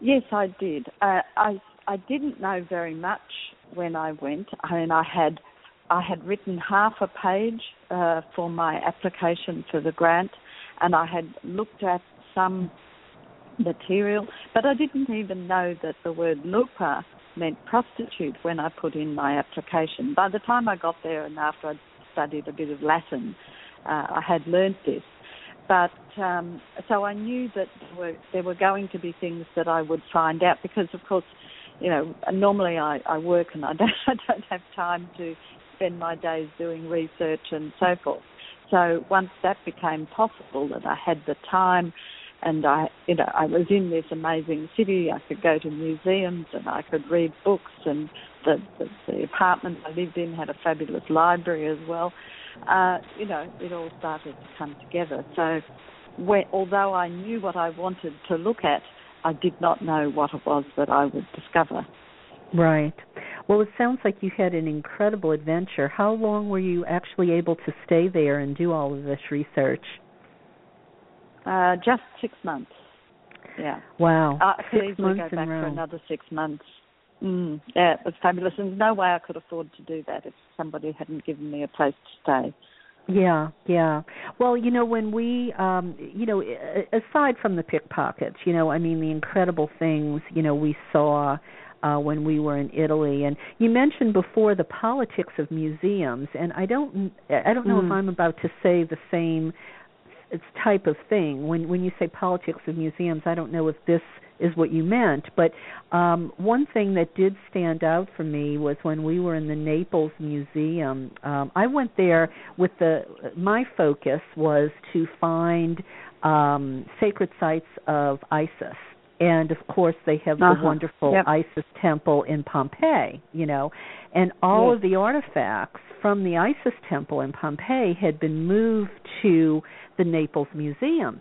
Yes, I did. Uh, I I didn't know very much when I went. I mean, I had I had written half a page uh, for my application for the grant, and I had looked at some material, but I didn't even know that the word lupa meant prostitute when I put in my application. By the time I got there, and after I'd studied a bit of Latin, uh, I had learnt this. But um, so I knew that there were, there were going to be things that I would find out because, of course, you know, normally I, I work and I don't, I don't have time to spend my days doing research and so forth. So once that became possible, that I had the time, and I, you know, I was in this amazing city. I could go to museums and I could read books, and the the, the apartment I lived in had a fabulous library as well. Uh, you know, it all started to come together. So, where, although I knew what I wanted to look at, I did not know what it was that I would discover. Right. Well, it sounds like you had an incredible adventure. How long were you actually able to stay there and do all of this research? Uh, just six months. Yeah. Wow. Uh, six months go back in for another six months. Mm, yeah, it was fabulous. And there's no way I could afford to do that if somebody hadn't given me a place to stay. Yeah, yeah. Well, you know, when we, um, you know, aside from the pickpockets, you know, I mean, the incredible things, you know, we saw uh, when we were in Italy. And you mentioned before the politics of museums, and I don't, I don't know Mm. if I'm about to say the same type of thing. When when you say politics of museums, I don't know if this is what you meant, but um one thing that did stand out for me was when we were in the Naples Museum. Um I went there with the my focus was to find um sacred sites of Isis. And of course they have Uh-huh. the wonderful Yep. Isis temple in Pompeii, you know. And all Yes. of the artifacts from the Isis temple in Pompeii had been moved to the Naples Museum.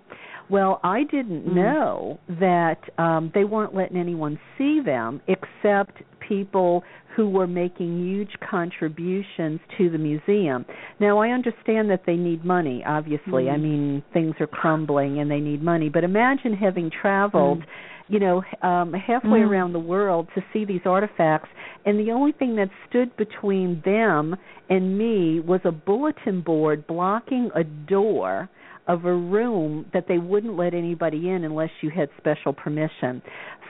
Well, I didn't Mm. know that um they weren't letting anyone see them except people who were making huge contributions to the museum. Now, I understand that they need money, obviously. Mm. I mean, things are crumbling and they need money, but imagine having traveled Mm. you know, um halfway Mm. around the world to see these artifacts and the only thing that stood between them and me was a bulletin board blocking a door of a room that they wouldn't let anybody in unless you had special permission.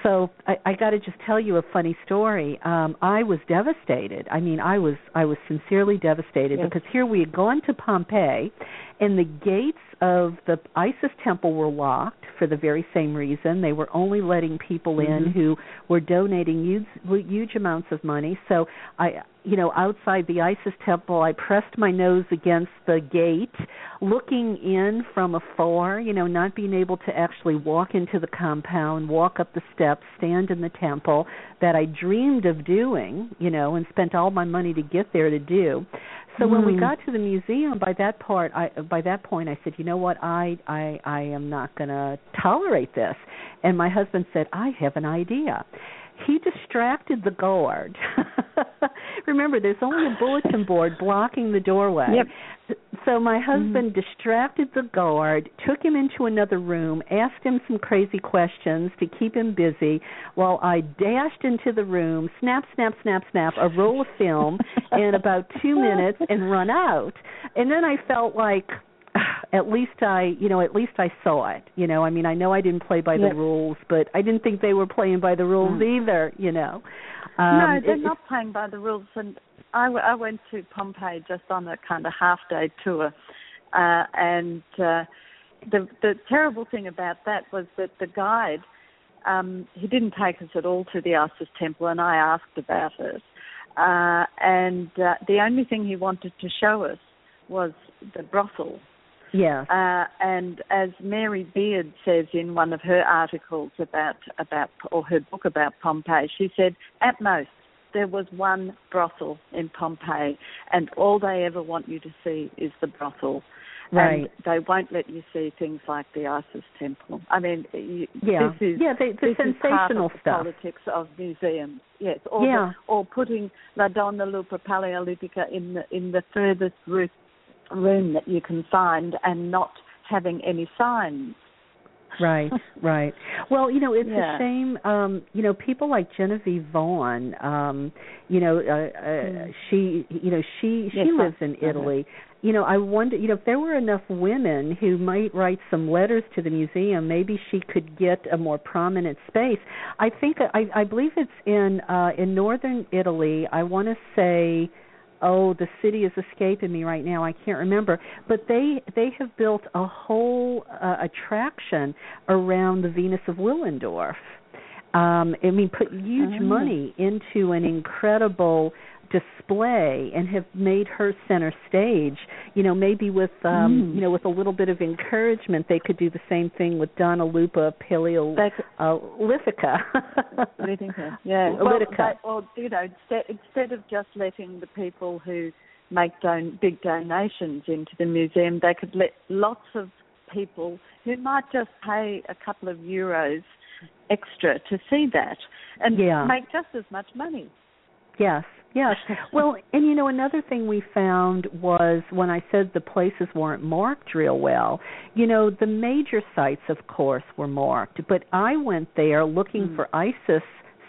So I, I got to just tell you a funny story. Um, I was devastated. I mean, I was I was sincerely devastated Yes. because here we had gone to Pompeii, and the gates of the Isis temple were locked for the very same reason. They were only letting people in Mhm. who were donating huge, huge amounts of money. So I, you know, outside the Isis temple, I pressed my nose against the gate, looking in from afar. You know, not being able to actually walk into the compound, walk up the steps, stand in the temple that I dreamed of doing. You know, and spent all my money to get there to do. So when we Mm. got to the museum, by that part, I by that point, I said, you know what, I I I am not going to tolerate this. And my husband said, I have an idea. He distracted the guard. Remember, there's only a bulletin board blocking the doorway. Yep. So my husband mm. distracted the guard, took him into another room, asked him some crazy questions to keep him busy while I dashed into the room, snap, snap, snap, snap, a roll of film in about two minutes and run out. And then I felt like at least I, you know, at least I saw it. You know, I mean, I know I didn't play by Yep. the rules, but I didn't think they were playing by the rules Mm. either. You know. Um, no, they're it- not playing by the rules. And I, w- I went to Pompeii just on a kind of half day tour, uh, and uh, the the terrible thing about that was that the guide um, he didn't take us at all to the Isis temple, and I asked about it. Uh, and uh, the only thing he wanted to show us was the brothel. Yeah. Uh, and as Mary Beard says in one of her articles about about or her book about Pompeii, she said at most there was one brothel in Pompeii, and all they ever want you to see is the brothel. Right. And they won't let you see things like the Isis temple. I mean, you, yeah, this is yeah, they, the this sensational is part of the stuff. politics of museums. Yes, or Yeah. the, or putting La Donna Lupa Paleolitica in the in the furthest room room that you can find, and not having any signs. Right, right. Well, you know, it's Yeah. a shame. Um, you know, people like Genevieve Vaughan. Um, you know, uh, uh, Mm. she, you know, she she Yes, lives in. Italy. You know, I wonder. You know, if there were enough women who might write some letters to the museum, maybe she could get a more prominent space. I think I, I believe it's in uh, in northern Italy. I want to say oh the city is escaping me right now i can't remember but they they have built a whole uh, attraction around the venus of willendorf um i mean put huge Oh. money into an incredible display and have made her center stage you know maybe with um Mm. you know with a little bit of encouragement they could do the same thing with donna lupa paleo They could- uh, lithica yeah. Well, or you know, instead, instead of just letting the people who make don- big donations into the museum, they could let lots of people who might just pay a couple of euros extra to see that and Yeah. make just as much money. Yes, yes. Well, and you know, another thing we found was when I said the places weren't marked real well, you know, the major sites, of course, were marked, but I went there looking Mm. for ISIS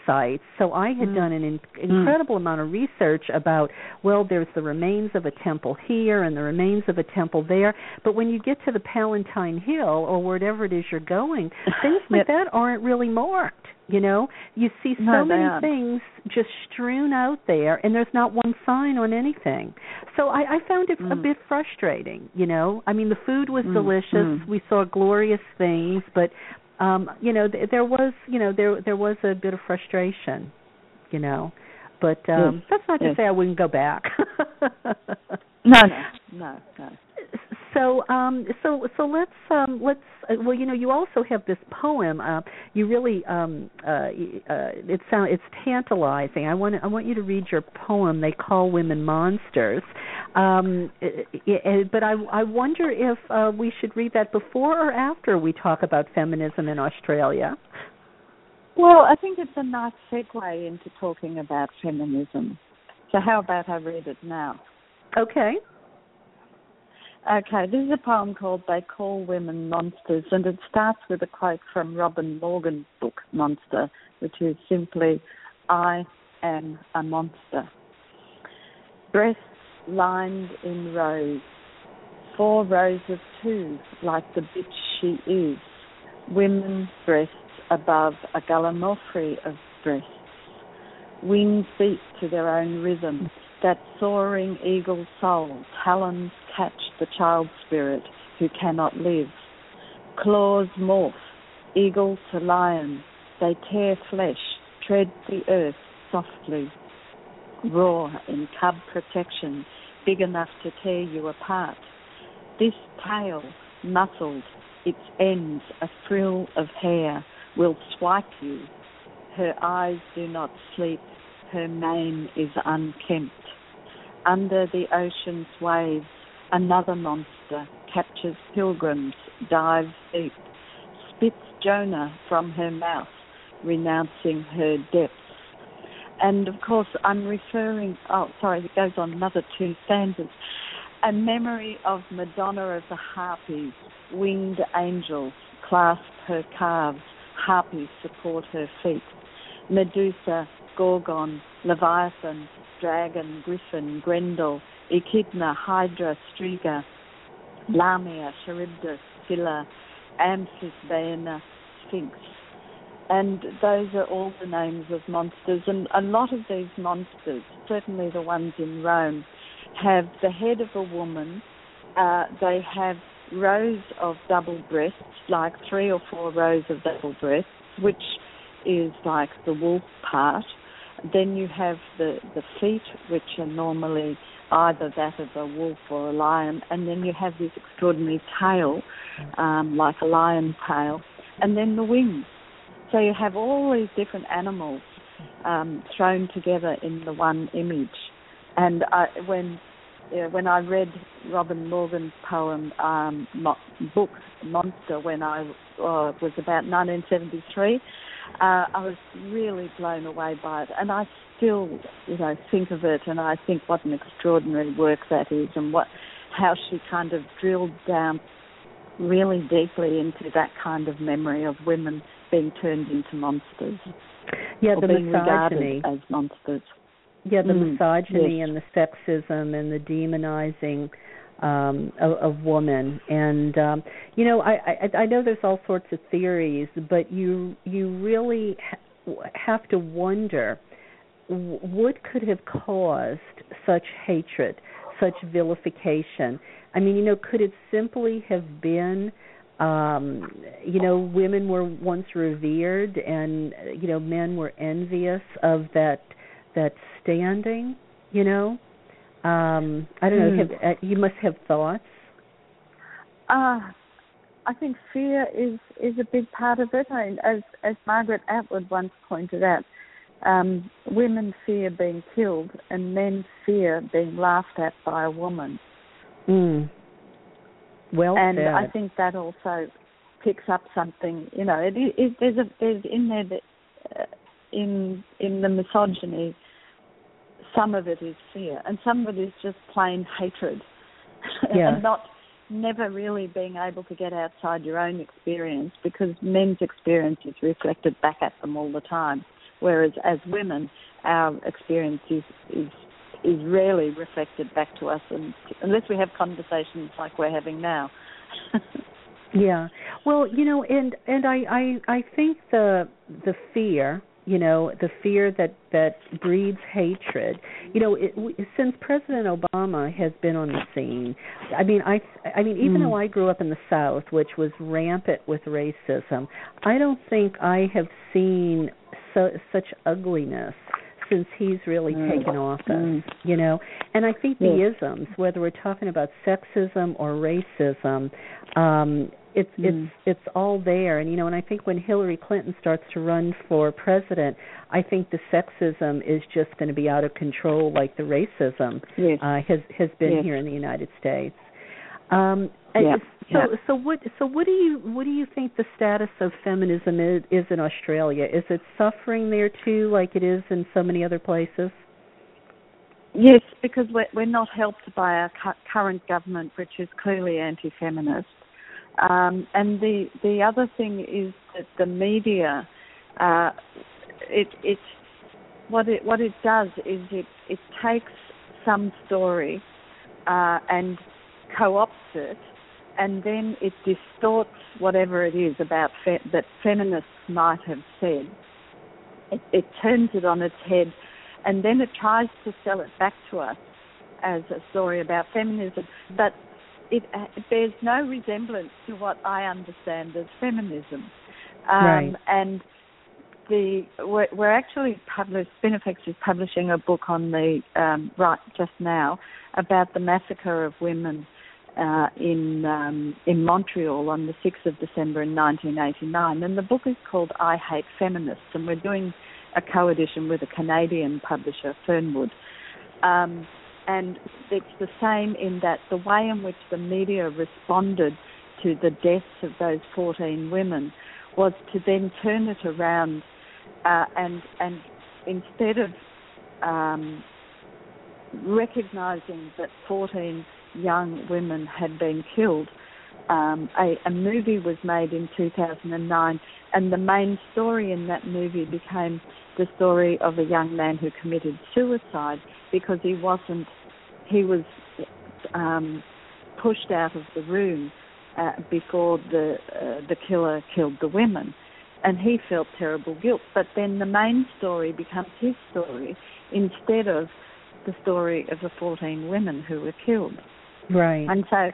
sites. So I had Mm. done an in- incredible amount of research about, well, there's the remains of a temple here and the remains of a temple there. But when you get to the Palatine Hill or wherever it is you're going, things like that aren't really marked. You know, you see so No, they many aren't. things just strewn out there, and there's not one sign on anything. So I, I found it a Mm. bit frustrating. You know, I mean, the food was Mm, delicious. mm. We saw glorious things, but um, you know, th- there was, you know, there there was a bit of frustration. You know, but um, Yes, that's not to yes. say I wouldn't go back. No, no, no, no. So um so so let's um let's uh, well you know you also have this poem uh you really um uh, uh it sound it's tantalizing i want i want you to read your poem they call women monsters um i- i- but i i wonder if uh we should read that before or after we talk about feminism in australia Well, I think it's a nice segue into talking about feminism. So how about I read it now? okay Okay, this is a poem called They Call Women Monsters, and it starts with a quote from Robin Morgan's book, Monster, which is simply, I am a monster. Breasts lined in rows, four rows of two, like the bitch she is. Women's breasts above a gallimaufry of breasts. Wings beat to their own rhythm. That soaring eagle soul, talons catch the child spirit who cannot live. Claws morph, eagle to lion. They tear flesh, tread the earth softly. Roar in cub protection, big enough to tear you apart. This tail, muscled, its ends a frill of hair, will swipe you. Her eyes do not sleep, her mane is unkempt. Under the ocean's waves, another monster captures pilgrims, dives deep, spits Jonah from her mouth, renouncing her depths. And of course, I'm referring, oh, sorry, it goes on another two stanzas. A memory of Madonna of the Harpies, winged angels clasp her calves, harpies support her feet. Medusa, Gorgon, Leviathan, Dragon, Griffin, Grendel, Echidna, Hydra, Striga, Lamia, Charybdis, Scylla, Amphisbaena, Sphinx. And those are all the names of monsters. And a lot of these monsters, certainly the ones in Rome, have the head of a woman. Uh, they have rows of double breasts, like three or four rows of double breasts, which is like the wolf part. Then you have the, the feet, which are normally either that of a wolf or a lion, and then you have this extraordinary tail, um, like a lion tail, and then the wings. So you have all these different animals um, thrown together in the one image. And I, when yeah, when I read Robin Morgan's poem um, book Monster when I uh, was about 1973, uh, I was really blown away by it, and I still, you know, think of it, and I think what an extraordinary work that is, and what how she kind of drilled down really deeply into that kind of memory of women being turned into monsters. Yeah, or the being misogyny. regarded as monsters. Yeah, the Mm, misogyny yes. and the sexism and the demonizing um of, of woman. And um you know I, I i know there's all sorts of theories but you you really ha- have to wonder what could have caused such hatred such vilification? I mean you know could it simply have been um you know women were once revered and you know men were envious of that that standing you know um i don't know Hmm. have, uh, you must have thoughts Uh, I think fear is is a big part of it. I mean, as as Margaret Atwood once pointed out, um, women fear being killed, and men fear being laughed at by a woman. mm. well and said I think that also picks up something. You know, it, it, there's a there's in there that uh, in in the misogyny, some of it is fear, and some of it is just plain hatred, Yeah. and not never really being able to get outside your own experience because men's experience is reflected back at them all the time, whereas as women, our experience is is is rarely reflected back to us, and unless we have conversations like we're having now. Yeah. Well, you know, and and I I I think the the fear, you know, the fear that that breeds hatred. You know, it, since President Obama has been on the scene, I mean, I I mean, even Mm. though I grew up in the South, which was rampant with racism, I don't think I have seen so such ugliness since he's really Mm. taken office Mm. you know and i think the isms whether we're talking about sexism or racism um it's Mm. it's it's all there and you know and i think when hillary clinton starts to run for president i think the sexism is just going to be out of control like the racism Yes. uh has has been Yes. here in the united states um Yeah, so yeah. so what so what do you what do you think the status of feminism is, is in australia is it suffering there too like it is in so many other places Yes, because we're, we're not helped by our current government, which is clearly anti-feminist. Um, and the the other thing is that the media, uh, it it what it what it does is it it takes some story uh, and co-opts it, and then it distorts whatever it is about fe- that feminists might have said. It, it turns it on its head and then it tries to sell it back to us as a story about feminism, but it, bears no resemblance to what I understand as feminism. Um, Right. And the we're, we're actually published. Spinifex is publishing a book on the um, right just now about the massacre of women uh, in um, in Montreal on the 6th of December in 1989, and the book is called "I Hate Feminists," and we're doing a co-edition with a Canadian publisher, Fernwood. Um, and it's the same in that the way in which the media responded to the deaths of those 14 women was to then turn it around uh, and and instead of um, recognizing that 14 young women had been killed, um, a, a movie was made in 2009, and the main story in that movie became the story of a young man who committed suicide because he wasn't, he was um, pushed out of the room uh, before the uh, the killer killed the women, and he felt terrible guilt. But then the main story becomes his story instead of the story of the 14 women who were killed. right And so,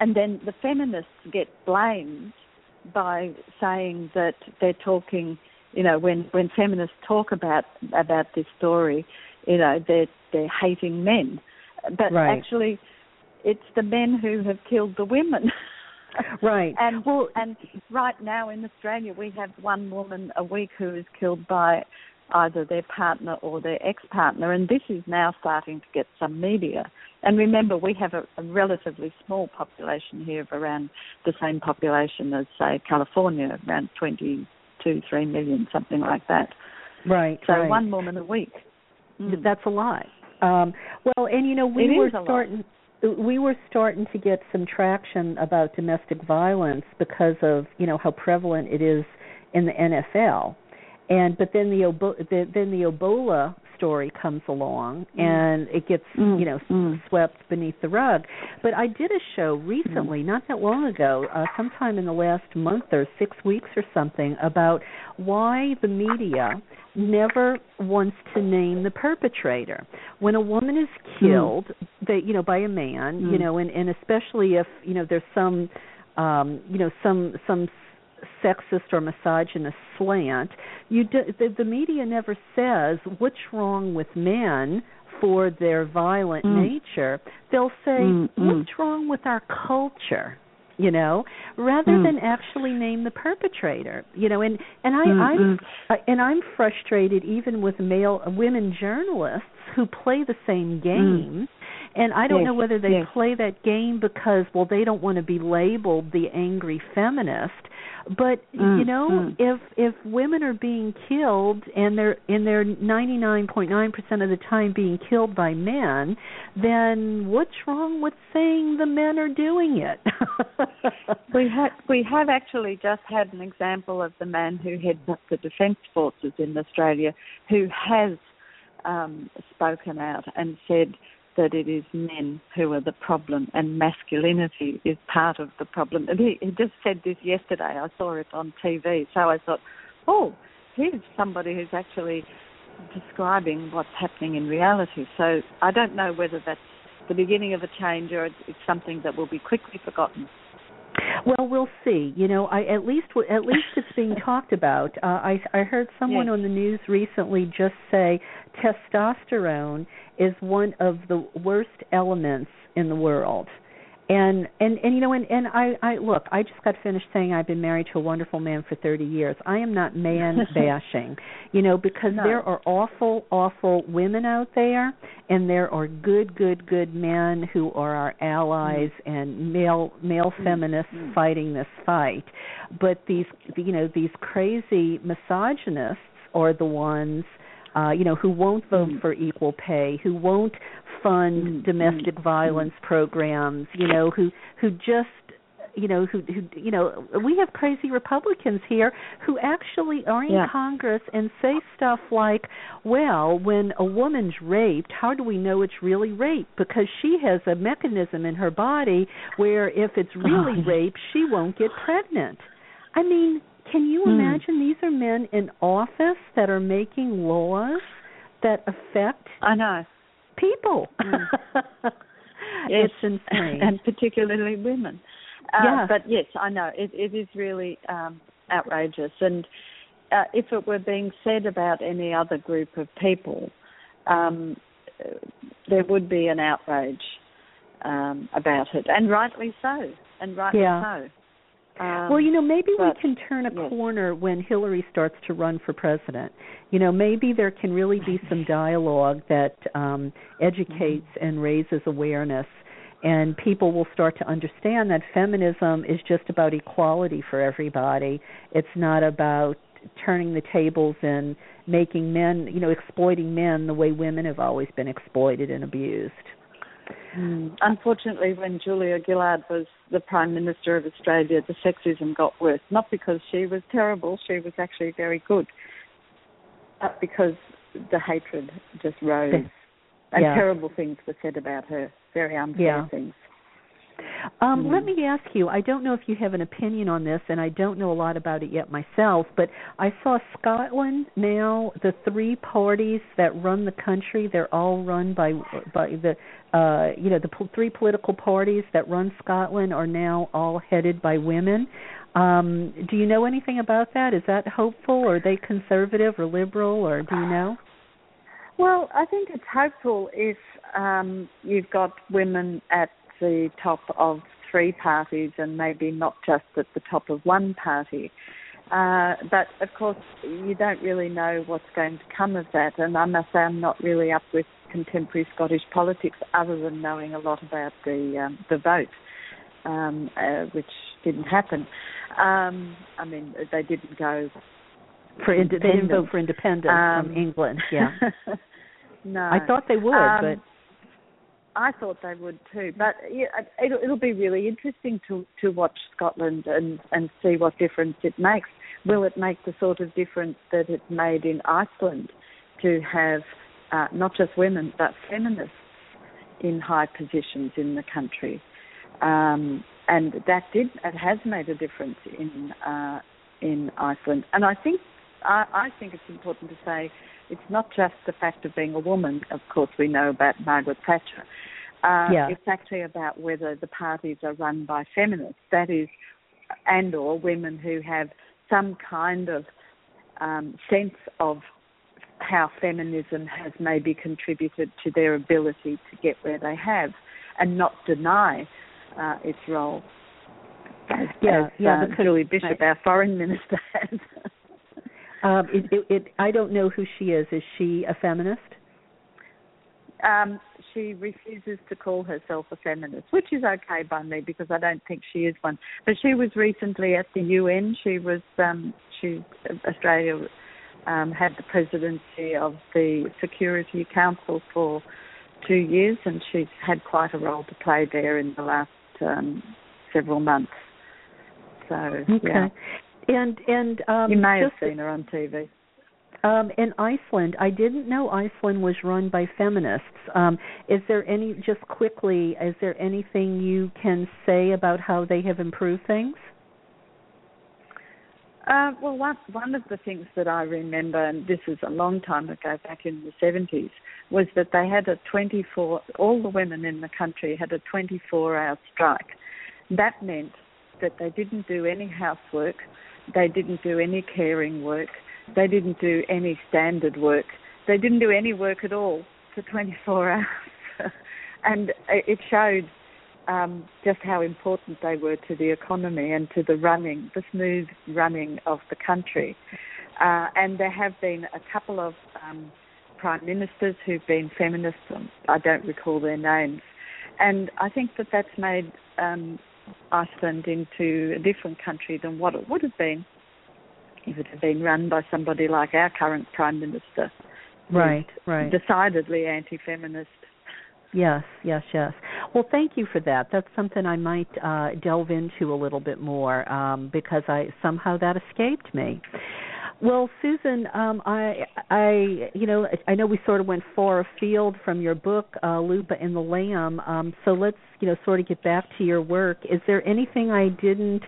and then the feminists get blamed by saying that they're talking you know, when when feminists talk about about this story, you know, they're they're hating men, but right. actually, it's the men who have killed the women. right. And well, and right now in Australia, we have one woman a week who is killed by either their partner or their ex-partner, and this is now starting to get some media. And remember, we have a, a relatively small population here of around the same population as, say, California, around 22, 3 million, something like that. Right. So right. one woman a week. Mm. That's a lot. Um, well, and you know, we it were starting. we were starting to get some traction about domestic violence because of you know how prevalent it is in the NFL and but then the, the then the Ebola story comes along mm. and it gets mm. you know mm. swept beneath the rug but i did a show recently mm. not that long ago uh, sometime in the last month or 6 weeks or something about why the media never wants to name the perpetrator when a woman is mm. killed they you know by a man you mm. know and and especially if you know there's some um you know some some sexist or misogynist slant. You do, the, the media never says what's wrong with men for their violent mm. nature. They'll say mm, mm. what's wrong with our culture you know rather mm. than actually name the perpetrator you know and and i mm, i'm uh, and i'm frustrated even with male women journalists who play the same game and I don't yes, know whether they yes. play that game because well they don't want to be labeled the angry feminist but mm, you know, mm. if if women are being killed and they're and they're 99.9% of the time being killed by men, then what's wrong with saying the men are doing it? we have we have actually just had an example of the man who heads up the defence forces in Australia who has um, spoken out and said that it is men who are the problem and masculinity is part of the problem. And he, he just said this yesterday. I saw it on TV. So I thought, oh, here's somebody who's actually describing what's happening in reality. So I don't know whether that's the beginning of a change or it's, it's something that will be quickly forgotten. Well, we'll see. You know, I at least at least it's being talked about. Uh, I I heard someone yes. on the news recently just say testosterone is one of the worst elements in the world and and and you know and and i i look i just got finished saying i've been married to a wonderful man for 30 years i am not man bashing you know because no. there are awful awful women out there and there are good good good men who are our allies mm. and male male mm. feminists mm. fighting this fight but these you know these crazy misogynists are the ones uh, you know, who won't vote mm. for equal pay, who won't fund mm. domestic mm. violence programs, you know, who who just you know who who you know we have crazy republicans here who actually are in yeah. congress and say stuff like well when a woman's raped how do we know it's really rape because she has a mechanism in her body where if it's really oh. rape she won't get pregnant i mean can you mm. imagine these are men in office that are making laws that affect I know people. Mm. yes. It's insane. And particularly women. Uh, yeah. But yes, I know. It, it is really um, outrageous. And uh, if it were being said about any other group of people, um, there would be an outrage um, about it. And rightly so. And rightly yeah. so. Um, well, you know, maybe but, we can turn a yes. corner when Hillary starts to run for president. You know, maybe there can really be some dialogue that um, educates mm-hmm. and raises awareness, and people will start to understand that feminism is just about equality for everybody. It's not about turning the tables and making men, you know, exploiting men the way women have always been exploited and abused. Mm. Unfortunately, when Julia Gillard was the Prime Minister of Australia, the sexism got worse. Not because she was terrible, she was actually very good, but because the hatred just rose. And yeah. terrible things were said about her, very unfair yeah. things. Um, mm. Let me ask you. I don't know if you have an opinion on this, and I don't know a lot about it yet myself. But I saw Scotland now. The three parties that run the country, they're all run by by the uh, you know the po- three political parties that run Scotland are now all headed by women. Um, do you know anything about that? Is that hopeful, are they conservative or liberal, or do you know? Well, I think it's hopeful if um, you've got women at the top of three parties and maybe not just at the top of one party. Uh, but of course, you don't really know what's going to come of that. And I must say, I'm not really up with contemporary Scottish politics, other than knowing a lot about the um, the vote, um, uh, which didn't happen. Um, I mean, they didn't go for ind- they didn't vote for independence um, from England. Yeah. no, I thought they would, um, but I thought they would too. But yeah, it'll, it'll be really interesting to to watch Scotland and and see what difference it makes. Will it make the sort of difference that it made in Iceland to have uh, not just women but feminists in high positions in the country? Um, and that did it has made a difference in uh, in Iceland. And I think I, I think it's important to say it's not just the fact of being a woman. Of course, we know about Margaret Thatcher. Uh, yeah. It's actually about whether the parties are run by feminists, that is, and or women who have some kind of um, sense of how feminism has maybe contributed to their ability to get where they have, and not deny uh, its role. As, yeah, as, yeah, uh, Julie Bishop, our foreign minister, has. um, it, it, it, I don't know who she is. Is she a feminist? Um, she refuses to call herself a feminist, which is okay by me because I don't think she is one. But she was recently at the UN. She was um, she Australia um, had the presidency of the Security Council for two years, and she's had quite a role to play there in the last um, several months. So okay. yeah. And and um, you may have seen her on TV. Um, in Iceland, I didn't know Iceland was run by feminists. Um, is there any, just quickly, is there anything you can say about how they have improved things? Uh, well, one one of the things that I remember, and this is a long time ago, back in the seventies, was that they had a twenty-four. All the women in the country had a twenty-four hour strike. That meant that they didn't do any housework, they didn't do any caring work, they didn't do any standard work. They didn't do any work at all for 24 hours. and it showed um, just how important they were to the economy and to the running, the smooth running of the country. Uh, and there have been a couple of um, prime ministers who've been feminists. I don't recall their names. And I think that that's made um, Iceland into a different country than what it would have been if it had been run by somebody like our current prime minister. Right, right. Decidedly anti-feminist. Yes, yes, yes. Well, thank you for that. That's something I might uh, delve into a little bit more um, because I somehow that escaped me. Well, Susan, um, I, I, you know, I know we sort of went far afield from your book, uh, Lupa and the Lamb. Um, so let's, you know, sort of get back to your work. Is there anything I didn't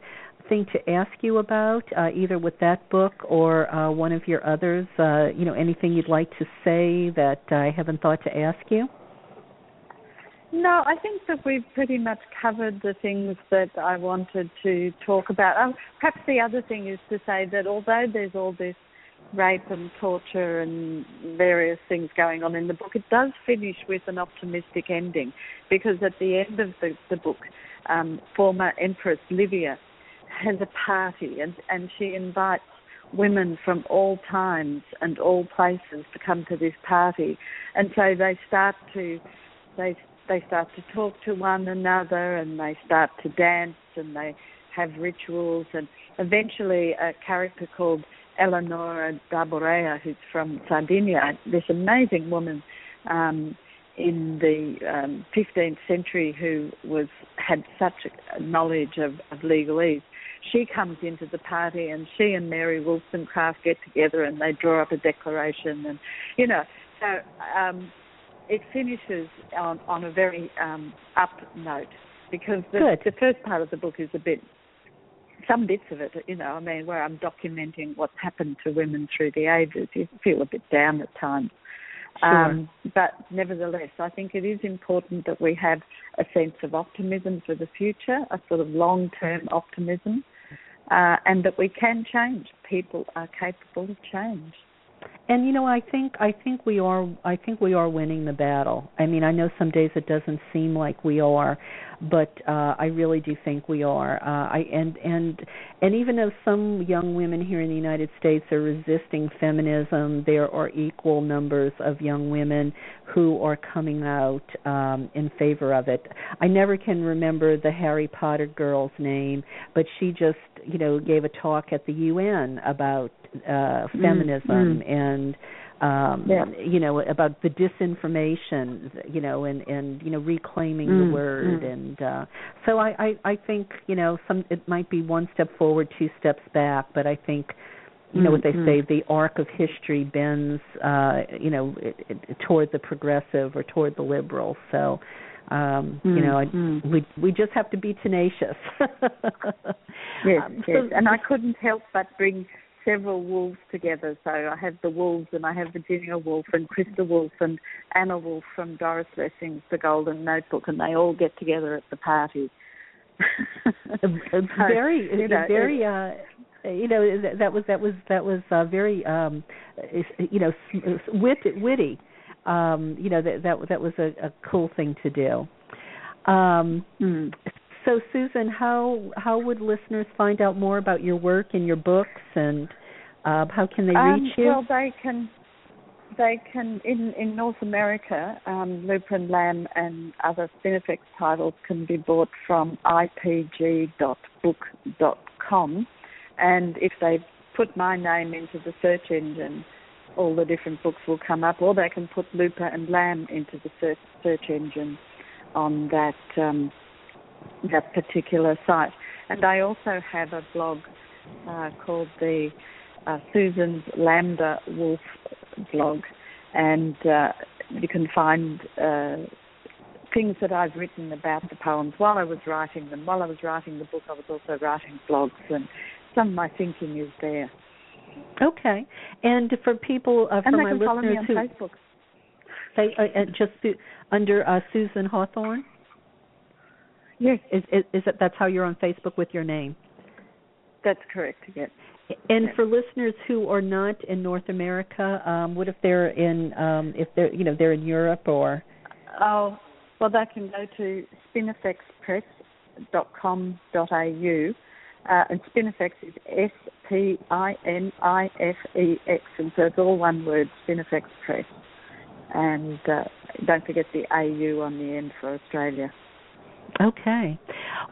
think to ask you about, uh, either with that book or uh, one of your others? Uh, you know, anything you'd like to say that I haven't thought to ask you? No, I think that we've pretty much covered the things that I wanted to talk about. Um, perhaps the other thing is to say that although there's all this rape and torture and various things going on in the book, it does finish with an optimistic ending because at the end of the, the book, um, former Empress Livia has a party and, and she invites women from all times and all places to come to this party. And so they start to they they start to talk to one another and they start to dance and they have rituals and eventually a character called Eleonora d'Arborea who's from Sardinia, this amazing woman um, in the um, 15th century who was had such a knowledge of, of legalese. She comes into the party and she and Mary Wollstonecraft get together and they draw up a declaration and you know so um, it finishes on, on a very um, up note because the, the, first part of the book is a bit, some bits of it, you know, I mean, where I'm documenting what's happened to women through the ages. You feel a bit down at times. Sure. Um, but nevertheless, I think it is important that we have a sense of optimism for the future, a sort of long term optimism. uh, and that we can change. People are capable of change and you know i think i think we are i think we are winning the battle. I mean i know some days it doesn't seem like we are but uh i really do think we are. Uh i and and and even though some young women here in the united states are resisting feminism there are equal numbers of young women who are coming out um in favor of it. I never can remember the harry potter girl's name but she just you know gave a talk at the un about uh feminism mm-hmm. and um yeah. you know about the disinformation you know and and you know reclaiming mm, the word mm. and uh so I, I i think you know some it might be one step forward two steps back but i think you know mm, what they mm. say the arc of history bends uh you know it, it, toward the progressive or toward the liberal so um you know I, we we just have to be tenacious yes um, so, yes and i couldn't help but bring several wolves together. So I have the wolves, and I have Virginia Woolf and Christa Wolf and Anna Wolf from Doris Lessing's The Golden Notebook, and they all get together at the party. very, you know, very. uh you know that was that was that was uh, very um you know wit, witty um you know that that that was a, a cool thing to do um mm. So, Susan, how how would listeners find out more about your work and your books, and uh, how can they um, reach you? Well, they can they can in in North America, um, Lupin Lamb and other Spinifex titles can be bought from ipgbook.com, and if they put my name into the search engine, all the different books will come up, or they can put Lupa and Lamb into the search, search engine on that. Um, that particular site. And I also have a blog uh, called the uh, Susan's Lambda Wolf blog, and uh, you can find uh, things that I've written about the poems while I was writing them. While I was writing the book, I was also writing blogs, and some of my thinking is there. Okay, and for people uh, for my listeners who Facebook. They, uh, just under Susan Hawthorne. Yes. Is, is, is that that's how you're on Facebook with your name? That's correct. Yes. And yes. for listeners who are not in North America, um, what if they're in um, if they're you know they're in Europe or? Oh, well, they can go to spinifexpress.com.au. Uh, and Spinifex is S P I N I F E X, and so it's all one word, Spinifex Press. And uh, don't forget the AU on the end for Australia. Okay.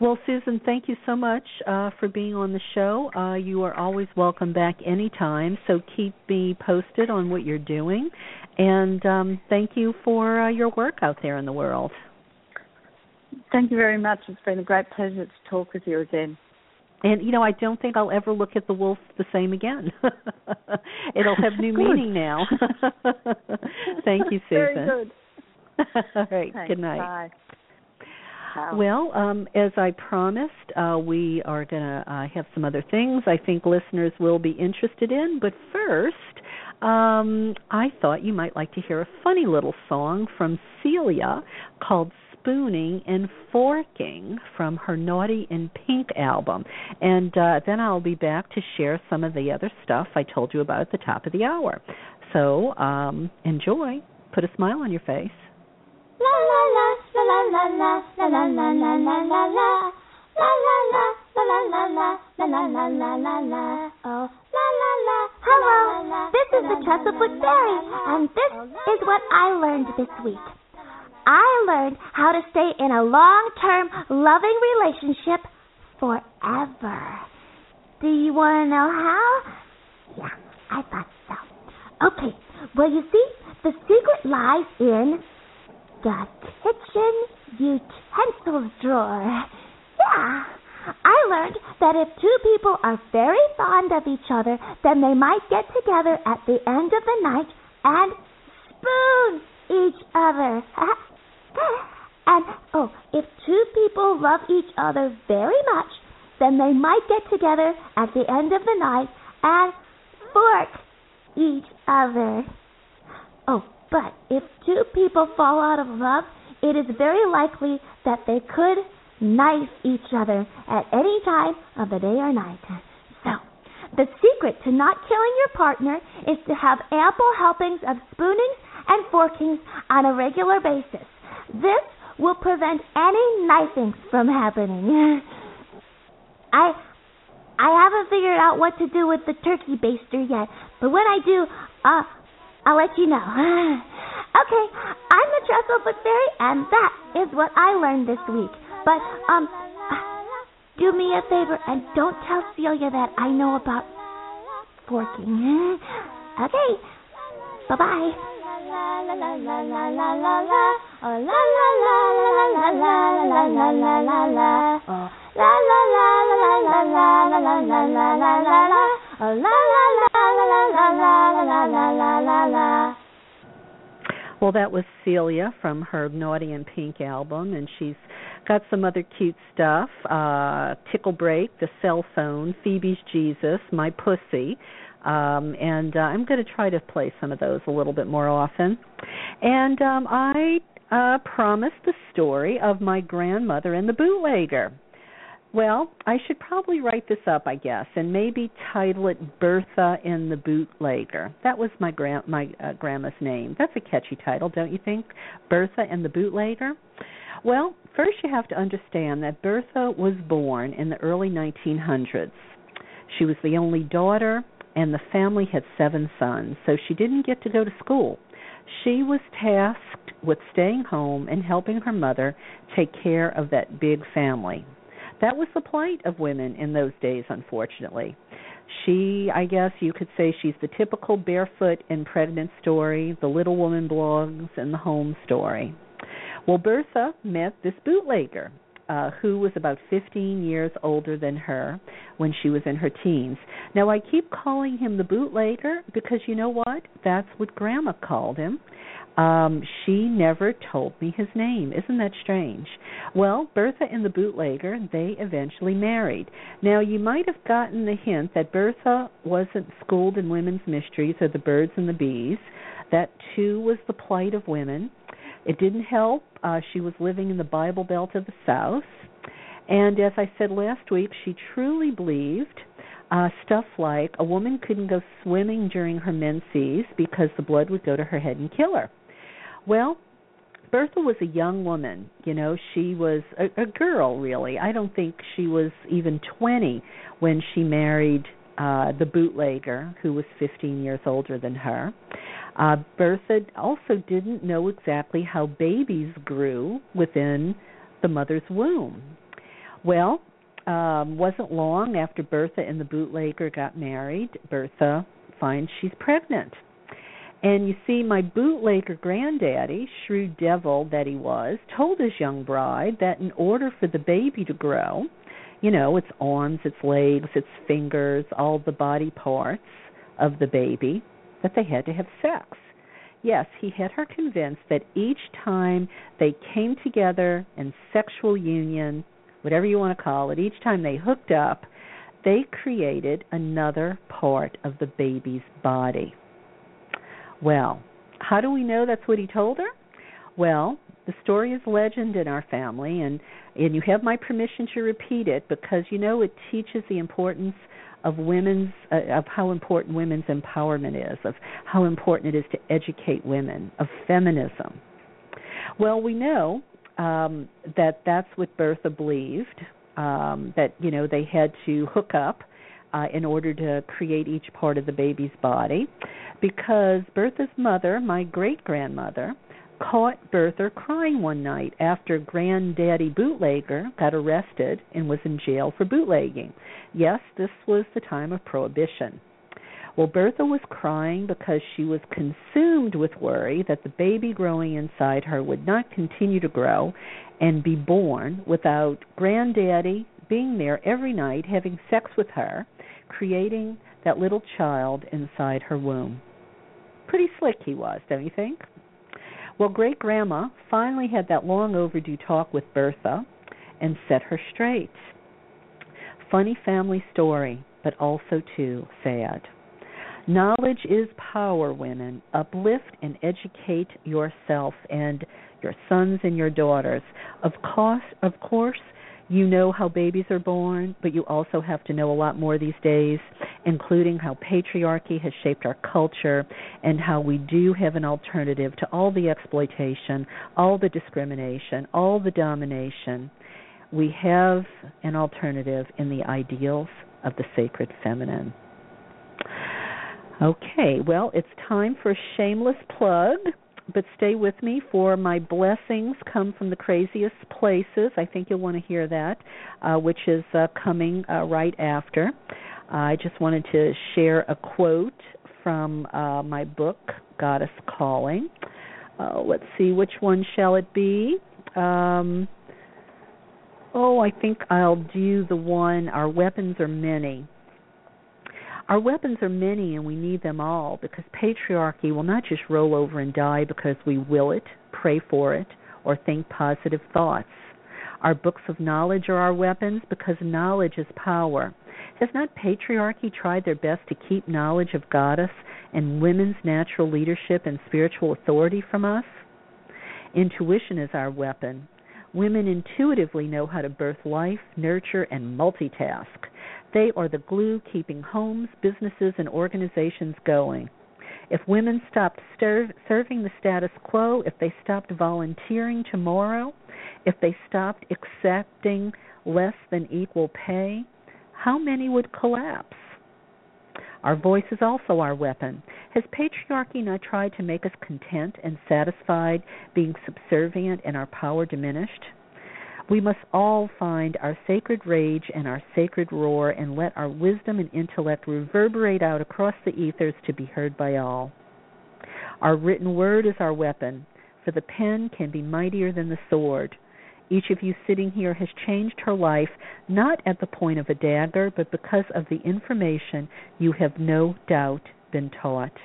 Well, Susan, thank you so much uh, for being on the show. Uh, you are always welcome back anytime, so keep me posted on what you're doing. And um, thank you for uh, your work out there in the world. Thank you very much. It's been a great pleasure to talk with you again. And you know, I don't think I'll ever look at the wolf the same again. It'll have new meaning now. Thank you, Susan. Very good. All right. Thanks. Good night. Bye. Well, um, as I promised, uh, we are going to uh, have some other things I think listeners will be interested in. But first, um, I thought you might like to hear a funny little song from Celia called Spooning and Forking from her Naughty in Pink album. And uh, then I'll be back to share some of the other stuff I told you about at the top of the hour. So um, enjoy. Put a smile on your face. La la la Hello, this is the Chesapeake Fairy, and this is what I learned this week. I learned how to stay in a long term loving relationship forever. Do you want to know how? Yeah, I thought so. Okay, well, you see, the secret lies in the kitchen utensils drawer. Yeah. I learned that if two people are very fond of each other, then they might get together at the end of the night and spoon each other. and, oh, if two people love each other very much, then they might get together at the end of the night and fork each other. Oh, but if two people fall out of love, it is very likely that they could knife each other at any time of the day or night. So, the secret to not killing your partner is to have ample helpings of spoonings and forkings on a regular basis. This will prevent any knifings from happening. I I haven't figured out what to do with the turkey baster yet, but when I do, uh, I'll let you know. okay, I'm the Trestle Book Fairy, and that is what I learned this week. But, um, do me a favor and don't tell Celia that I know about forking. okay, bye bye. La la la la la la la la. Oh la la la. Oh la la la la la la la well, that was Celia from her Naughty and Pink album, and she's got some other cute stuff uh, Tickle Break, The Cell Phone, Phoebe's Jesus, My Pussy. Um, and uh, I'm going to try to play some of those a little bit more often. And um, I uh, promised the story of my grandmother and the bootlegger. Well, I should probably write this up, I guess, and maybe title it Bertha and the Bootlegger. That was my grand my uh, grandma's name. That's a catchy title, don't you think? Bertha and the Bootlegger. Well, first you have to understand that Bertha was born in the early 1900s. She was the only daughter, and the family had seven sons, so she didn't get to go to school. She was tasked with staying home and helping her mother take care of that big family. That was the plight of women in those days, unfortunately. She, I guess you could say, she's the typical barefoot and pregnant story, the little woman blogs, and the home story. Well, Bertha met this bootlegger uh, who was about 15 years older than her when she was in her teens. Now, I keep calling him the bootlegger because you know what? That's what Grandma called him. Um, she never told me his name. Isn't that strange? Well, Bertha and the bootlegger, they eventually married. Now, you might have gotten the hint that Bertha wasn't schooled in women's mysteries or the birds and the bees. That, too, was the plight of women. It didn't help. Uh, she was living in the Bible Belt of the South. And as I said last week, she truly believed uh, stuff like a woman couldn't go swimming during her menses because the blood would go to her head and kill her. Well, Bertha was a young woman. You know, she was a, a girl, really. I don't think she was even 20 when she married uh, the bootlegger, who was 15 years older than her. Uh, Bertha also didn't know exactly how babies grew within the mother's womb. Well, um, wasn't long after Bertha and the bootlegger got married, Bertha finds she's pregnant. And you see, my bootlegger granddaddy, shrewd devil that he was, told his young bride that in order for the baby to grow, you know, its arms, its legs, its fingers, all the body parts of the baby, that they had to have sex. Yes, he had her convinced that each time they came together in sexual union, whatever you want to call it, each time they hooked up, they created another part of the baby's body. Well, how do we know that's what he told her? Well, the story is legend in our family and and you have my permission to repeat it because you know it teaches the importance of women's uh, of how important women's empowerment is of how important it is to educate women of feminism well we know um that that's what bertha believed um that you know they had to hook up uh, in order to create each part of the baby's body because bertha's mother my great grandmother caught Bertha crying one night after Granddaddy Bootlegger got arrested and was in jail for bootlegging. Yes, this was the time of Prohibition. Well, Bertha was crying because she was consumed with worry that the baby growing inside her would not continue to grow and be born without Granddaddy being there every night having sex with her, creating that little child inside her womb. Pretty slick he was, don't you think? Well, great grandma finally had that long overdue talk with Bertha and set her straight. Funny family story, but also too sad. Knowledge is power, women. Uplift and educate yourself and your sons and your daughters. Of course, of course, You know how babies are born, but you also have to know a lot more these days, including how patriarchy has shaped our culture and how we do have an alternative to all the exploitation, all the discrimination, all the domination. We have an alternative in the ideals of the sacred feminine. Okay, well, it's time for a shameless plug but stay with me for my blessings come from the craziest places. I think you'll want to hear that, uh, which is uh, coming uh, right after. I just wanted to share a quote from uh, my book, Goddess Calling. Uh, let's see, which one shall it be? Um, oh, I think I'll do the one, Our Weapons Are Many. Our weapons are many and we need them all because patriarchy will not just roll over and die because we will it, pray for it, or think positive thoughts. Our books of knowledge are our weapons because knowledge is power. Has not patriarchy tried their best to keep knowledge of goddess and women's natural leadership and spiritual authority from us? Intuition is our weapon. Women intuitively know how to birth life, nurture, and multitask. They are the glue keeping homes, businesses, and organizations going. If women stopped serving the status quo, if they stopped volunteering tomorrow, if they stopped accepting less than equal pay, how many would collapse? Our voice is also our weapon. Has patriarchy not tried to make us content and satisfied, being subservient and our power diminished? We must all find our sacred rage and our sacred roar and let our wisdom and intellect reverberate out across the ethers to be heard by all. Our written word is our weapon, for the pen can be mightier than the sword. Each of you sitting here has changed her life not at the point of a dagger, but because of the information you have no doubt been taught.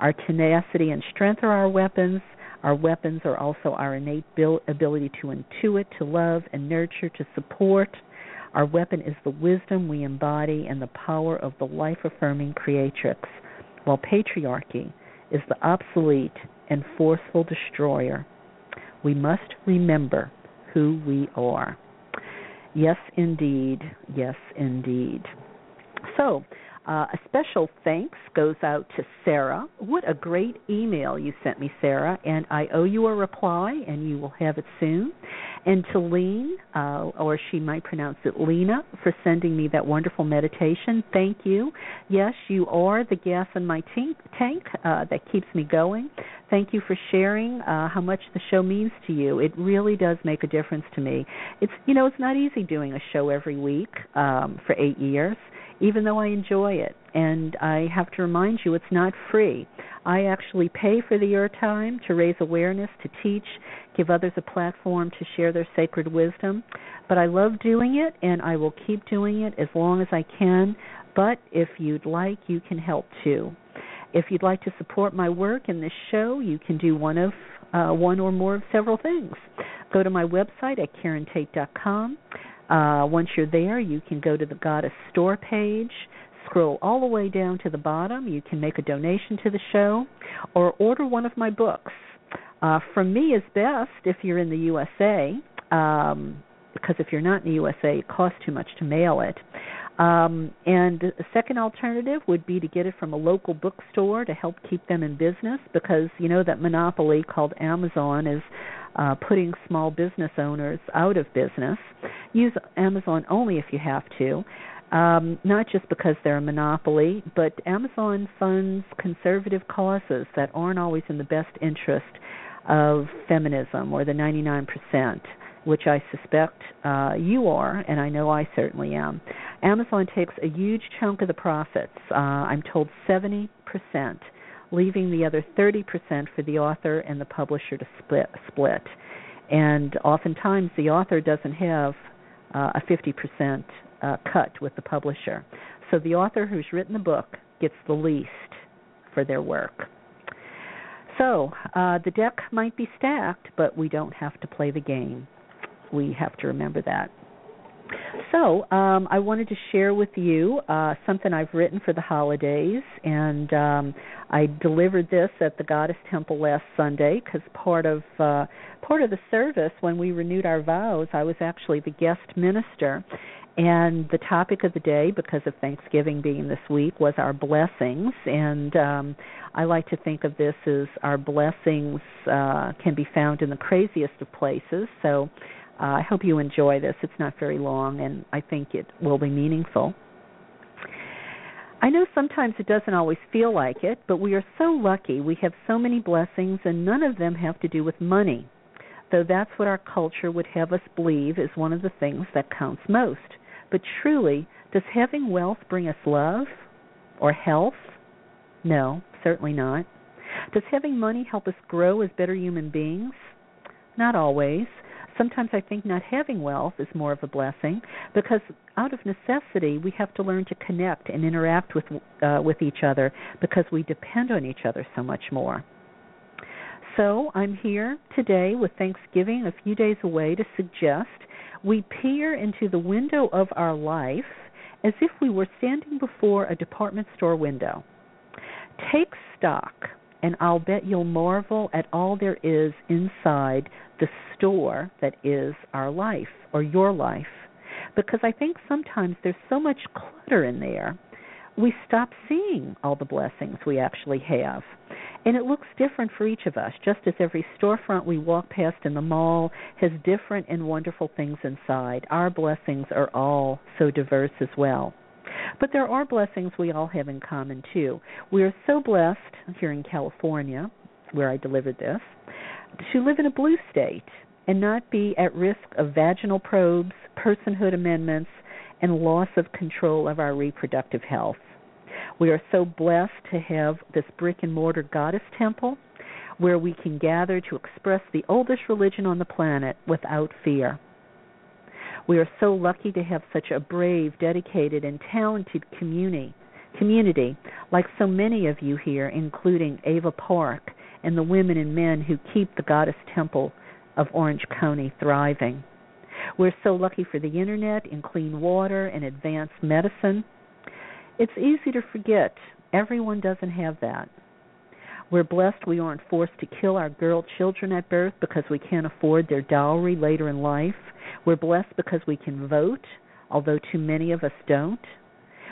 Our tenacity and strength are our weapons, our weapons are also our innate ability to intuit, to love and nurture, to support. Our weapon is the wisdom we embody and the power of the life affirming creatrix, while patriarchy is the obsolete and forceful destroyer. We must remember who we are. Yes, indeed. Yes, indeed. So, uh, a special thanks goes out to Sarah. What a great email you sent me, Sarah, and I owe you a reply, and you will have it soon. And to Lean, uh, or she might pronounce it Lena, for sending me that wonderful meditation. Thank you. Yes, you are the gas in my tank, uh, that keeps me going. Thank you for sharing uh, how much the show means to you. It really does make a difference to me. It's you know it's not easy doing a show every week um, for eight years even though I enjoy it. And I have to remind you, it's not free. I actually pay for the airtime to raise awareness, to teach, give others a platform to share their sacred wisdom. But I love doing it, and I will keep doing it as long as I can. But if you'd like, you can help too. If you'd like to support my work in this show, you can do one of uh, one or more of several things. Go to my website at KarenTate.com. Uh, once you're there, you can go to the Goddess Store page, scroll all the way down to the bottom. You can make a donation to the show or order one of my books. Uh, from me is best if you're in the USA, um, because if you're not in the USA, it costs too much to mail it. Um, and a second alternative would be to get it from a local bookstore to help keep them in business because you know that monopoly called Amazon is uh, putting small business owners out of business. Use Amazon only if you have to. Um, not just because they're a monopoly, but Amazon funds conservative causes that aren't always in the best interest of feminism or the 99% which I suspect uh, you are, and I know I certainly am. Amazon takes a huge chunk of the profits. Uh, I'm told 70%, leaving the other 30% for the author and the publisher to split. split. And oftentimes the author doesn't have uh, a 50% uh, cut with the publisher. So the author who's written the book gets the least for their work. So uh, the deck might be stacked, but we don't have to play the game we have to remember that. So, um, I wanted to share with you uh, something I've written for the holidays, and um, I delivered this at the Goddess Temple last Sunday because part of uh, part of the service when we renewed our vows, I was actually the guest minister, and the topic of the day, because of Thanksgiving being this week, was our blessings. And um, I like to think of this as our blessings uh, can be found in the craziest of places. So uh, I hope you enjoy this. It's not very long, and I think it will be meaningful. I know sometimes it doesn't always feel like it, but we are so lucky. We have so many blessings, and none of them have to do with money, though that's what our culture would have us believe is one of the things that counts most. But truly, does having wealth bring us love or health? No, certainly not. Does having money help us grow as better human beings? Not always. Sometimes I think not having wealth is more of a blessing because out of necessity we have to learn to connect and interact with uh, with each other because we depend on each other so much more. So I'm here today with Thanksgiving a few days away to suggest we peer into the window of our life as if we were standing before a department store window. Take stock, and I'll bet you'll marvel at all there is inside the store that is our life or your life. Because I think sometimes there's so much clutter in there, we stop seeing all the blessings we actually have. And it looks different for each of us, just as every storefront we walk past in the mall has different and wonderful things inside. Our blessings are all so diverse as well. But there are blessings we all have in common, too. We are so blessed here in California, where I delivered this, to live in a blue state and not be at risk of vaginal probes, personhood amendments, and loss of control of our reproductive health. We are so blessed to have this brick and mortar goddess temple where we can gather to express the oldest religion on the planet without fear. We are so lucky to have such a brave, dedicated, and talented community, community like so many of you here, including Ava Park and the women and men who keep the Goddess Temple of Orange County thriving. We're so lucky for the internet and clean water and advanced medicine. It's easy to forget everyone doesn't have that. We're blessed we aren't forced to kill our girl children at birth because we can't afford their dowry later in life. We're blessed because we can vote, although too many of us don't.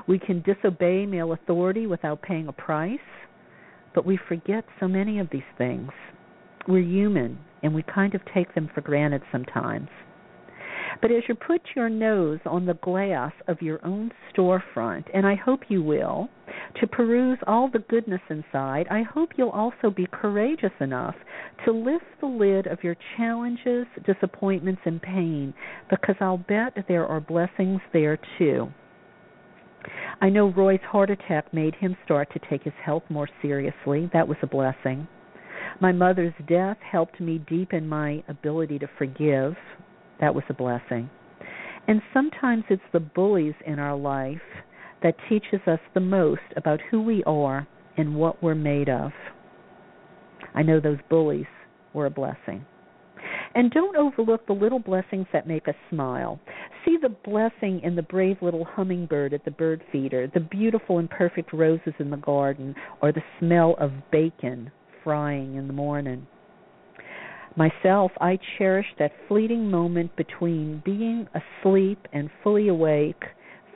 We can disobey male authority without paying a price, but we forget so many of these things. We're human, and we kind of take them for granted sometimes. But as you put your nose on the glass of your own storefront, and I hope you will, to peruse all the goodness inside, I hope you'll also be courageous enough to lift the lid of your challenges, disappointments, and pain, because I'll bet there are blessings there too. I know Roy's heart attack made him start to take his health more seriously. That was a blessing. My mother's death helped me deepen my ability to forgive. That was a blessing. And sometimes it's the bullies in our life that teaches us the most about who we are and what we're made of. I know those bullies were a blessing. And don't overlook the little blessings that make us smile. See the blessing in the brave little hummingbird at the bird feeder, the beautiful and perfect roses in the garden, or the smell of bacon frying in the morning. Myself, I cherish that fleeting moment between being asleep and fully awake,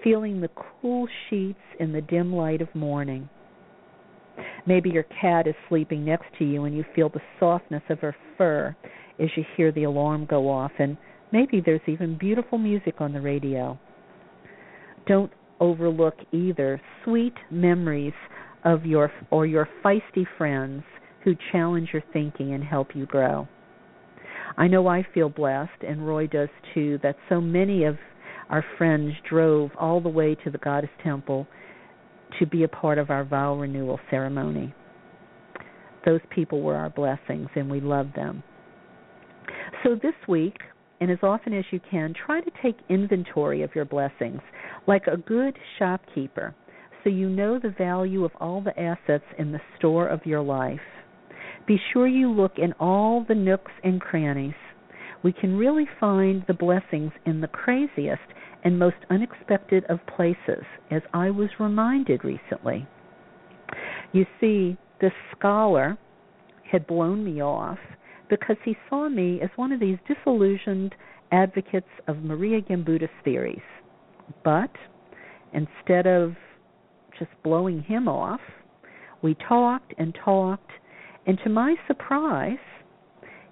feeling the cool sheets in the dim light of morning. Maybe your cat is sleeping next to you and you feel the softness of her fur as you hear the alarm go off, and maybe there's even beautiful music on the radio. Don't overlook either sweet memories of your or your feisty friends who challenge your thinking and help you grow. I know I feel blessed, and Roy does too, that so many of our friends drove all the way to the Goddess Temple to be a part of our vow renewal ceremony. Those people were our blessings, and we love them. So this week, and as often as you can, try to take inventory of your blessings like a good shopkeeper so you know the value of all the assets in the store of your life. Be sure you look in all the nooks and crannies. We can really find the blessings in the craziest and most unexpected of places, as I was reminded recently. You see, this scholar had blown me off because he saw me as one of these disillusioned advocates of Maria Gimbutas theories. But instead of just blowing him off, we talked and talked, and to my surprise,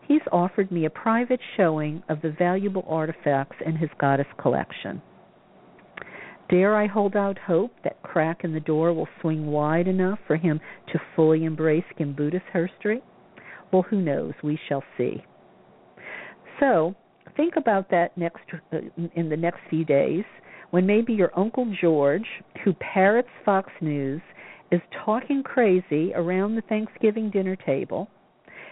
he's offered me a private showing of the valuable artifacts in his goddess collection. Dare I hold out hope that crack in the door will swing wide enough for him to fully embrace Gimbutas history? Well, who knows? We shall see. So, think about that next uh, in the next few days when maybe your uncle George, who parrots Fox News, is talking crazy around the Thanksgiving dinner table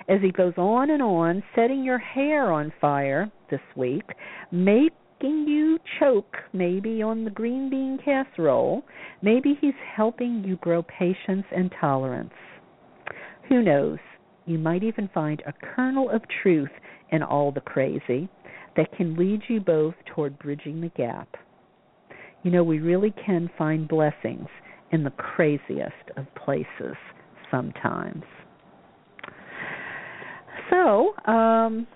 as he goes on and on, setting your hair on fire this week, making you choke maybe on the green bean casserole. Maybe he's helping you grow patience and tolerance. Who knows? You might even find a kernel of truth in all the crazy that can lead you both toward bridging the gap. You know, we really can find blessings in the craziest of places sometimes. So, um,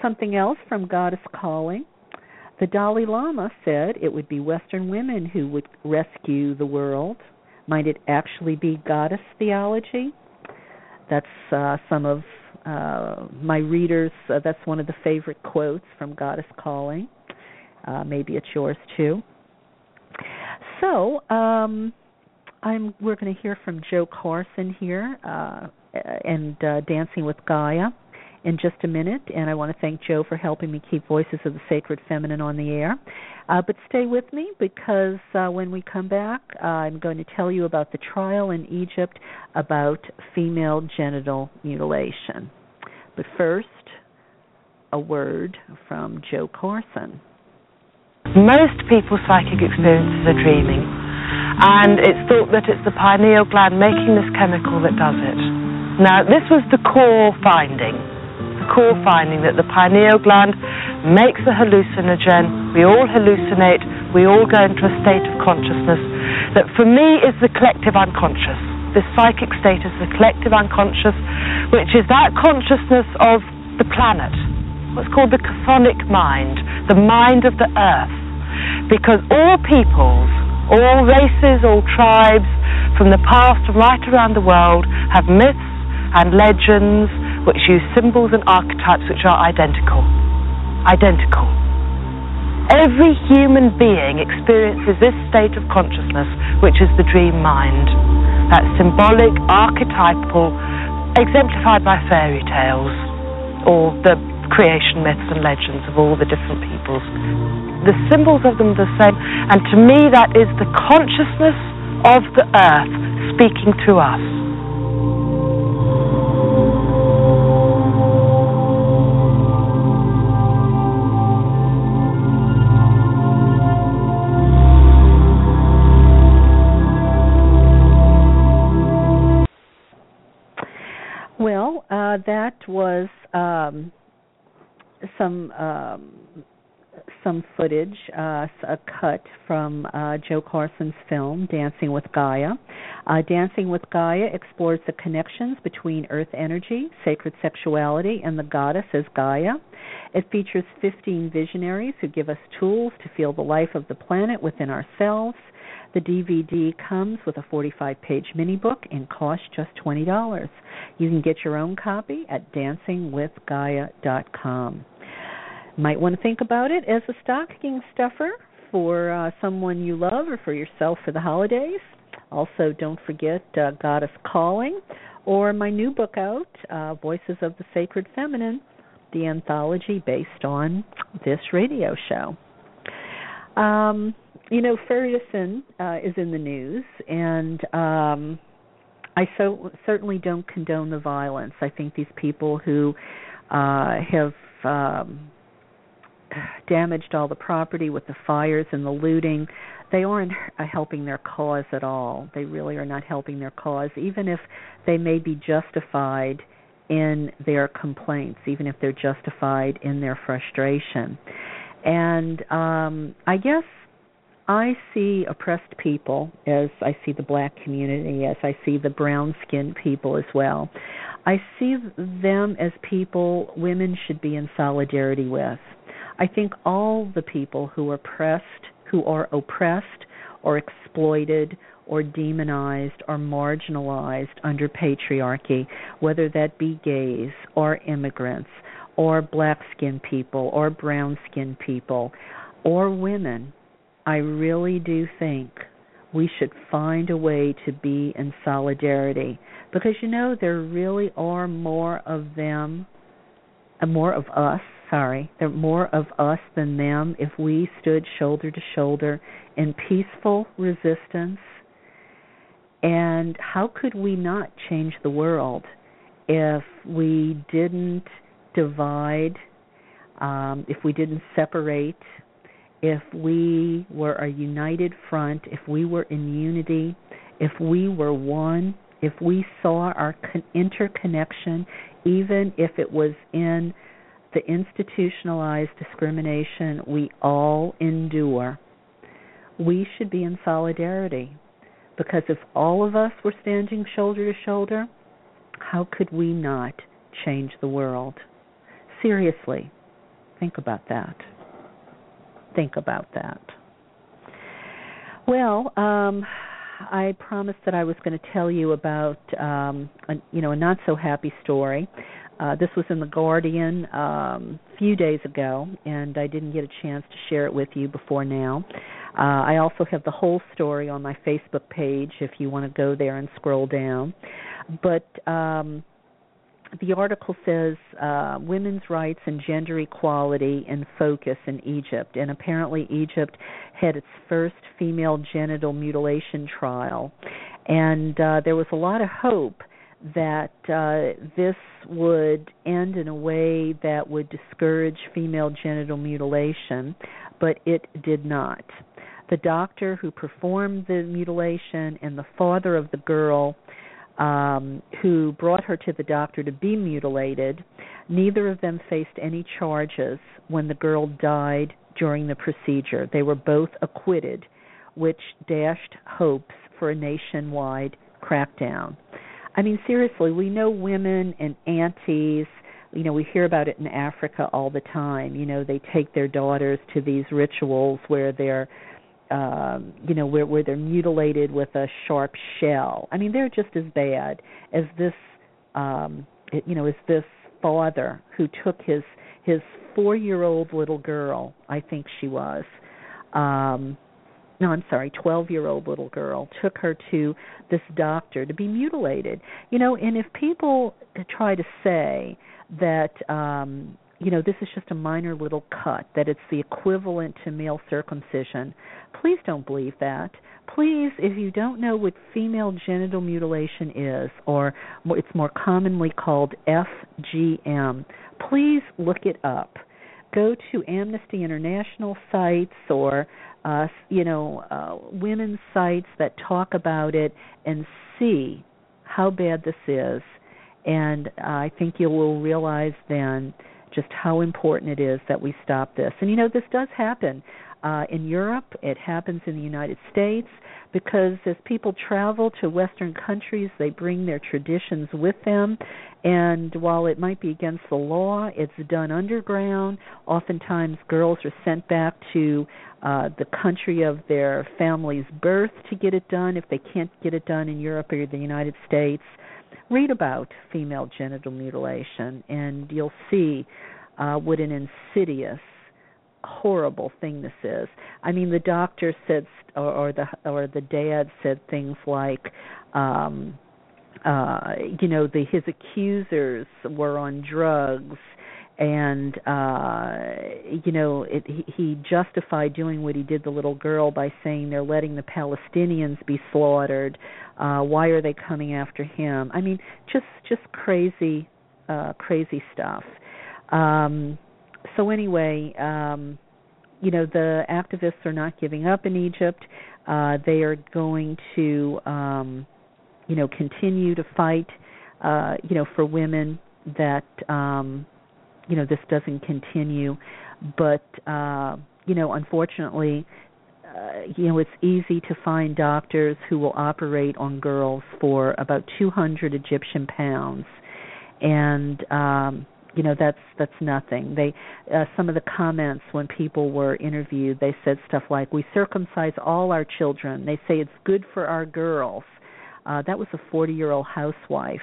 something else from Goddess Calling. The Dalai Lama said it would be Western women who would rescue the world. Might it actually be goddess theology? That's uh, some of uh, my readers. Uh, that's one of the favorite quotes from Goddess Calling. Uh, maybe it's yours too. So, um, I'm we're going to hear from Jo Carson here uh, and uh, Dancing with Gaia in just a minute, and I want to thank Jo for helping me keep Voices of the Sacred Feminine on the air. Uh, but stay with me because uh, when we come back, uh, I'm going to tell you about the trial in Egypt about female genital mutilation. But first, a word from Jo Carson. Most people's psychic experiences are dreaming, and it's thought that it's the pineal gland making this chemical that does it. Now, this was the core finding. The core finding that the pineal gland makes a hallucinogen. We all hallucinate. We all go into a state of consciousness that for me is the collective unconscious. This psychic state is the collective unconscious, which is that consciousness of the planet, what's called the chthonic mind, the mind of the earth. Because all peoples, all races, all tribes from the past right around the world have myths and legends which use symbols and archetypes which are identical. Identical. Every human being experiences this state of consciousness, which is the dream mind. That symbolic, archetypal, exemplified by fairy tales or the creation myths and legends of all the different peoples. The symbols of them are the same, and to me, that is the consciousness of the earth speaking to us. Uh, that was um, some um, some footage, uh, a cut from uh, Jo Carson's film Dancing with Gaia. Uh, Dancing with Gaia explores the connections between earth energy, sacred sexuality, and the goddess as Gaia. It features 15 visionaries who give us tools to feel the life of the planet within ourselves the DVD comes with a 45 page mini book and costs just $20. You can get your own copy at dancingwithgaia.com. Might want to think about it as a stocking stuffer for uh, someone you love or for yourself for the holidays. Also, don't forget uh, Goddess Calling or my new book out, uh, Voices of the Sacred Feminine, the anthology based on this radio show. Um, you know, Ferguson uh, is in the news, and um, I so certainly don't condone the violence. I think these people who uh, have um, damaged all the property with the fires and the looting, they aren't uh, helping their cause at all. They really are not helping their cause, even if they may be justified in their complaints, even if they're justified in their frustration. And um, I guess I see oppressed people as I see the black community, as I see the brown skinned people as well. I see them as people women should be in solidarity with. I think all the people who are oppressed, who are oppressed or exploited or demonized or marginalized under patriarchy, whether that be gays or immigrants or black skinned people or brown skinned people or women, I really do think we should find a way to be in solidarity. Because you know there really are more of them and uh, more of us sorry there are more of us than them. If we stood shoulder to shoulder in peaceful resistance and how could we not change the world if we didn't divide um, if we didn't separate if we were a united front if we were in unity if we were one if we saw our con- interconnection, even if it was in the institutionalized discrimination we all endure, we should be in solidarity. Because if all of us were standing shoulder to shoulder, how could we not change the world? Seriously, think about that. Think about that. Well, um, I promised that I was going to tell you about um, a, you know a not so happy story. Uh, this was in the Guardian um, a few days ago, and I didn't get a chance to share it with you before now. Uh, I also have the whole story on my Facebook page if you want to go there and scroll down. But um, the article says uh, women's rights and gender equality in focus in Egypt, and apparently Egypt had its first female genital mutilation trial, and uh, there was a lot of hope that uh, this would end in a way that would discourage female genital mutilation, but it did not. The doctor who performed the mutilation and the father of the girl um, who brought her to the doctor to be mutilated. Neither of them faced any charges when the girl died during the procedure. They were both acquitted, which dashed hopes for a nationwide crackdown. I mean, seriously, we know women and aunties. You know, we hear about it in Africa all the time. You know, they take their daughters to these rituals where they're um, you know, where where they're mutilated with a sharp shell. I mean, they're just as bad as this, um, you know, as this father who took his his four year old little girl. I think she was. Um, no, I'm sorry, 12 year old little girl took her to this doctor to be mutilated. You know, and if people try to say that um you know, this is just a minor little cut, that it's the equivalent to male circumcision. Please don't believe that. Please, if you don't know what female genital mutilation is, or it's more commonly called FGM, please look it up. Go to Amnesty International sites or uh, you know uh, women's sites that talk about it and see how bad this is. And uh, I think you will realize then just how important it is that we stop this. And you know, this does happen uh, in Europe, it happens in the United States, because as people travel to Western countries, they bring their traditions with them. And while it might be against the law, it's done underground. Oftentimes, girls are sent back to uh, the country of their family's birth to get it done if they can't get it done in Europe or the United States read about female genital mutilation, and you'll see uh, what an insidious, horrible thing this is. I mean, the doctor said, or, or the or the dad said things like. Um, uh you know the his accusers were on drugs and uh you know it, he, he justified doing what he did the little girl by saying they're letting the Palestinians be slaughtered uh why are they coming after him i mean just just crazy uh crazy stuff um so anyway um you know the activists are not giving up in egypt. Uh they are going to um you know continue to fight uh you know for women that um you know this doesn't continue. But uh, you know, unfortunately, uh, you know, it's easy to find doctors who will operate on girls for about 200 Egyptian pounds, and um, you know that's that's nothing. They uh, some of the comments when people were interviewed, they said stuff like, "We circumcise all our children." They say it's good for our girls. Uh, that was a 40-year-old housewife.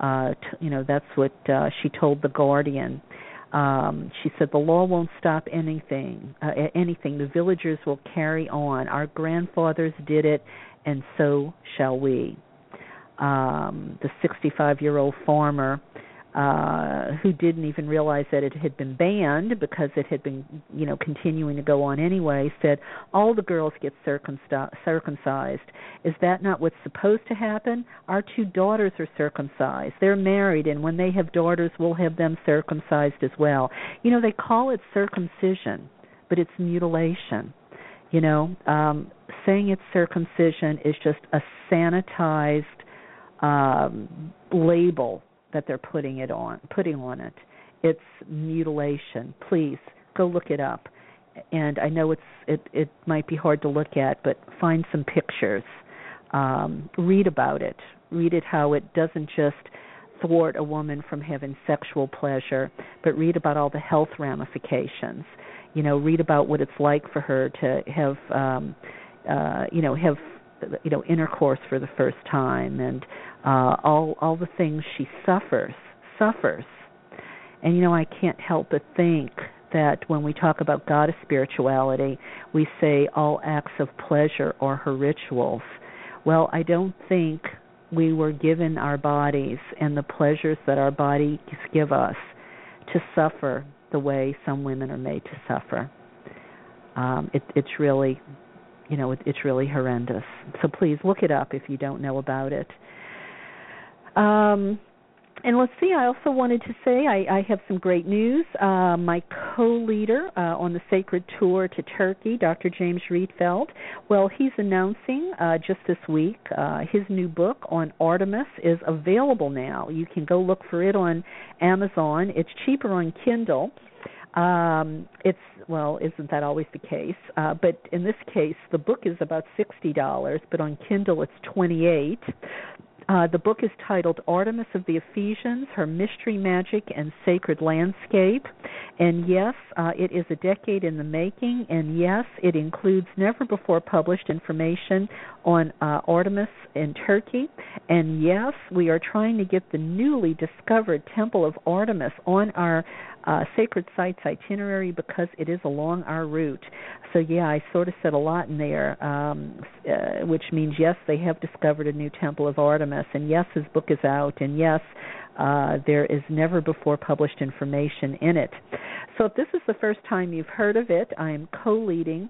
Uh, t- you know, that's what uh, she told the Guardian. Um, she said the law won't stop anything. Uh, anything. The villagers will carry on. Our grandfathers did it, and so shall we. Um, the 65-year-old farmer uh, who didn't even realize that it had been banned because it had been, you know, continuing to go on anyway, said all the girls get circumcised. Is that not what's supposed to happen? Our two daughters are circumcised. They're married, and when they have daughters, we'll have them circumcised as well. You know, they call it circumcision, but it's mutilation. You know, um, saying it's circumcision is just a sanitized um, label that they're putting it on putting on it. It's mutilation. Please go look it up. And I know it's it it might be hard to look at, but find some pictures. Um, read about it. Read it how it doesn't just thwart a woman from having sexual pleasure, but read about all the health ramifications. You know, read about what it's like for her to have um uh you know, have you know intercourse for the first time and uh all all the things she suffers suffers. And you know i can't help but think that when we talk about goddess spirituality we say all acts of pleasure are her rituals. Well i don't think we were given our bodies and the pleasures that our bodies give us to suffer the way some women are made to suffer. Um it, it's really you know it, it's really horrendous. So please look it up if you don't know about it um and let's see, I also wanted to say I, I have some great news. Uh, my co leader uh, on the sacred tour to Turkey, Dr. James Rietveld, well, he's announcing uh, just this week uh, his new book on Artemis is available now. You can go look for it on Amazon. It's cheaper on Kindle. Um, it's well, isn't that always the case? Uh, but in this case, the book is about sixty dollars, but on Kindle it's twenty-eight. Uh, the book is titled Artemis of the Ephesians Her Mystery, Magic, and Sacred Landscape. And yes, uh, it is a decade in the making. And yes, it includes never before published information on uh, Artemis in Turkey. And yes, we are trying to get the newly discovered Temple of Artemis on our uh, sacred sites itinerary because it is along our route. So yeah, I sort of said a lot in there, um, uh, which means yes, they have discovered a new temple of Artemis, and yes, his book is out, and yes, uh, there is never before published information in it. So if this is the first time you've heard of it, I am co-leading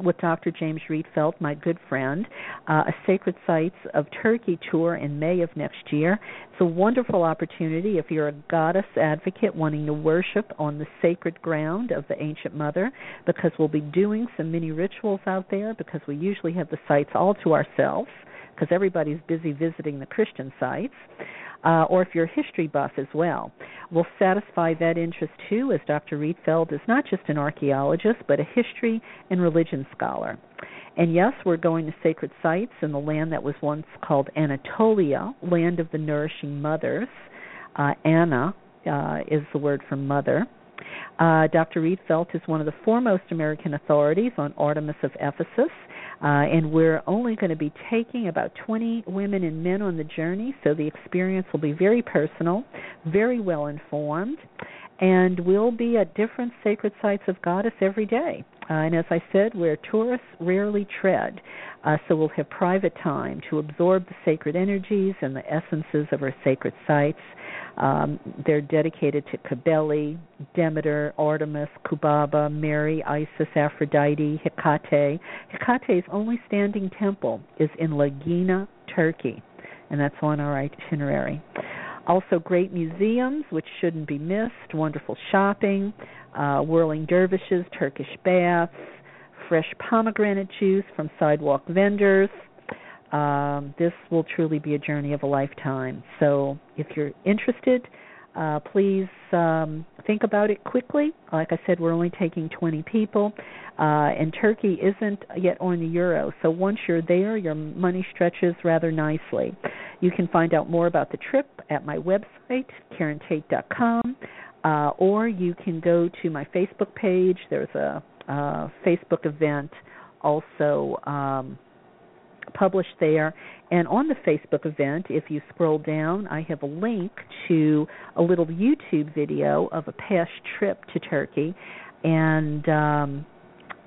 with Dr. James Rietveld, my good friend, uh, a Sacred Sites of Turkey tour in May of next year. It's a wonderful opportunity if you're a goddess advocate wanting to worship on the sacred ground of the Ancient Mother, because we'll be doing some mini rituals out there, because we usually have the sites all to ourselves, because everybody's busy visiting the Christian sites uh, or if you're a history buff as well. We'll satisfy that interest too, as Dr. Rietveld is not just an archaeologist, but a history and religion scholar. And yes, we're going to sacred sites in the land that was once called Anatolia, land of the nourishing mothers. Uh, Anna uh, is the word for mother. Uh, Dr. Rietveld is one of the foremost American authorities on Artemis of Ephesus uh, and we're only going to be taking about 20 women and men on the journey, so the experience will be very personal, very well informed, and we'll be at different sacred sites of Goddess every day. Uh, and as I said, where tourists rarely tread, uh, so we'll have private time to absorb the sacred energies and the essences of our sacred sites. Um, they're dedicated to Cybele, Demeter, Artemis, Kubaba, Mary, Isis, Aphrodite, Hecate. Hecate's only standing temple is in Lagina, Turkey, and that's on our itinerary. Also, great museums, which shouldn't be missed, wonderful shopping, uh, whirling dervishes, Turkish baths, fresh pomegranate juice from sidewalk vendors. Um, this will truly be a journey of a lifetime. So, if you're interested, Uh, please um, think about it quickly. Like I said, we're only taking 20 people, uh, and Turkey isn't yet on the euro. So once you're there, your money stretches rather nicely. You can find out more about the trip at my website, KarenTate.com, uh, or you can go to my Facebook page. There's a, a Facebook event also. Um, published there. And on the Facebook event, if you scroll down, I have a link to a little YouTube video of a past trip to Turkey. And um,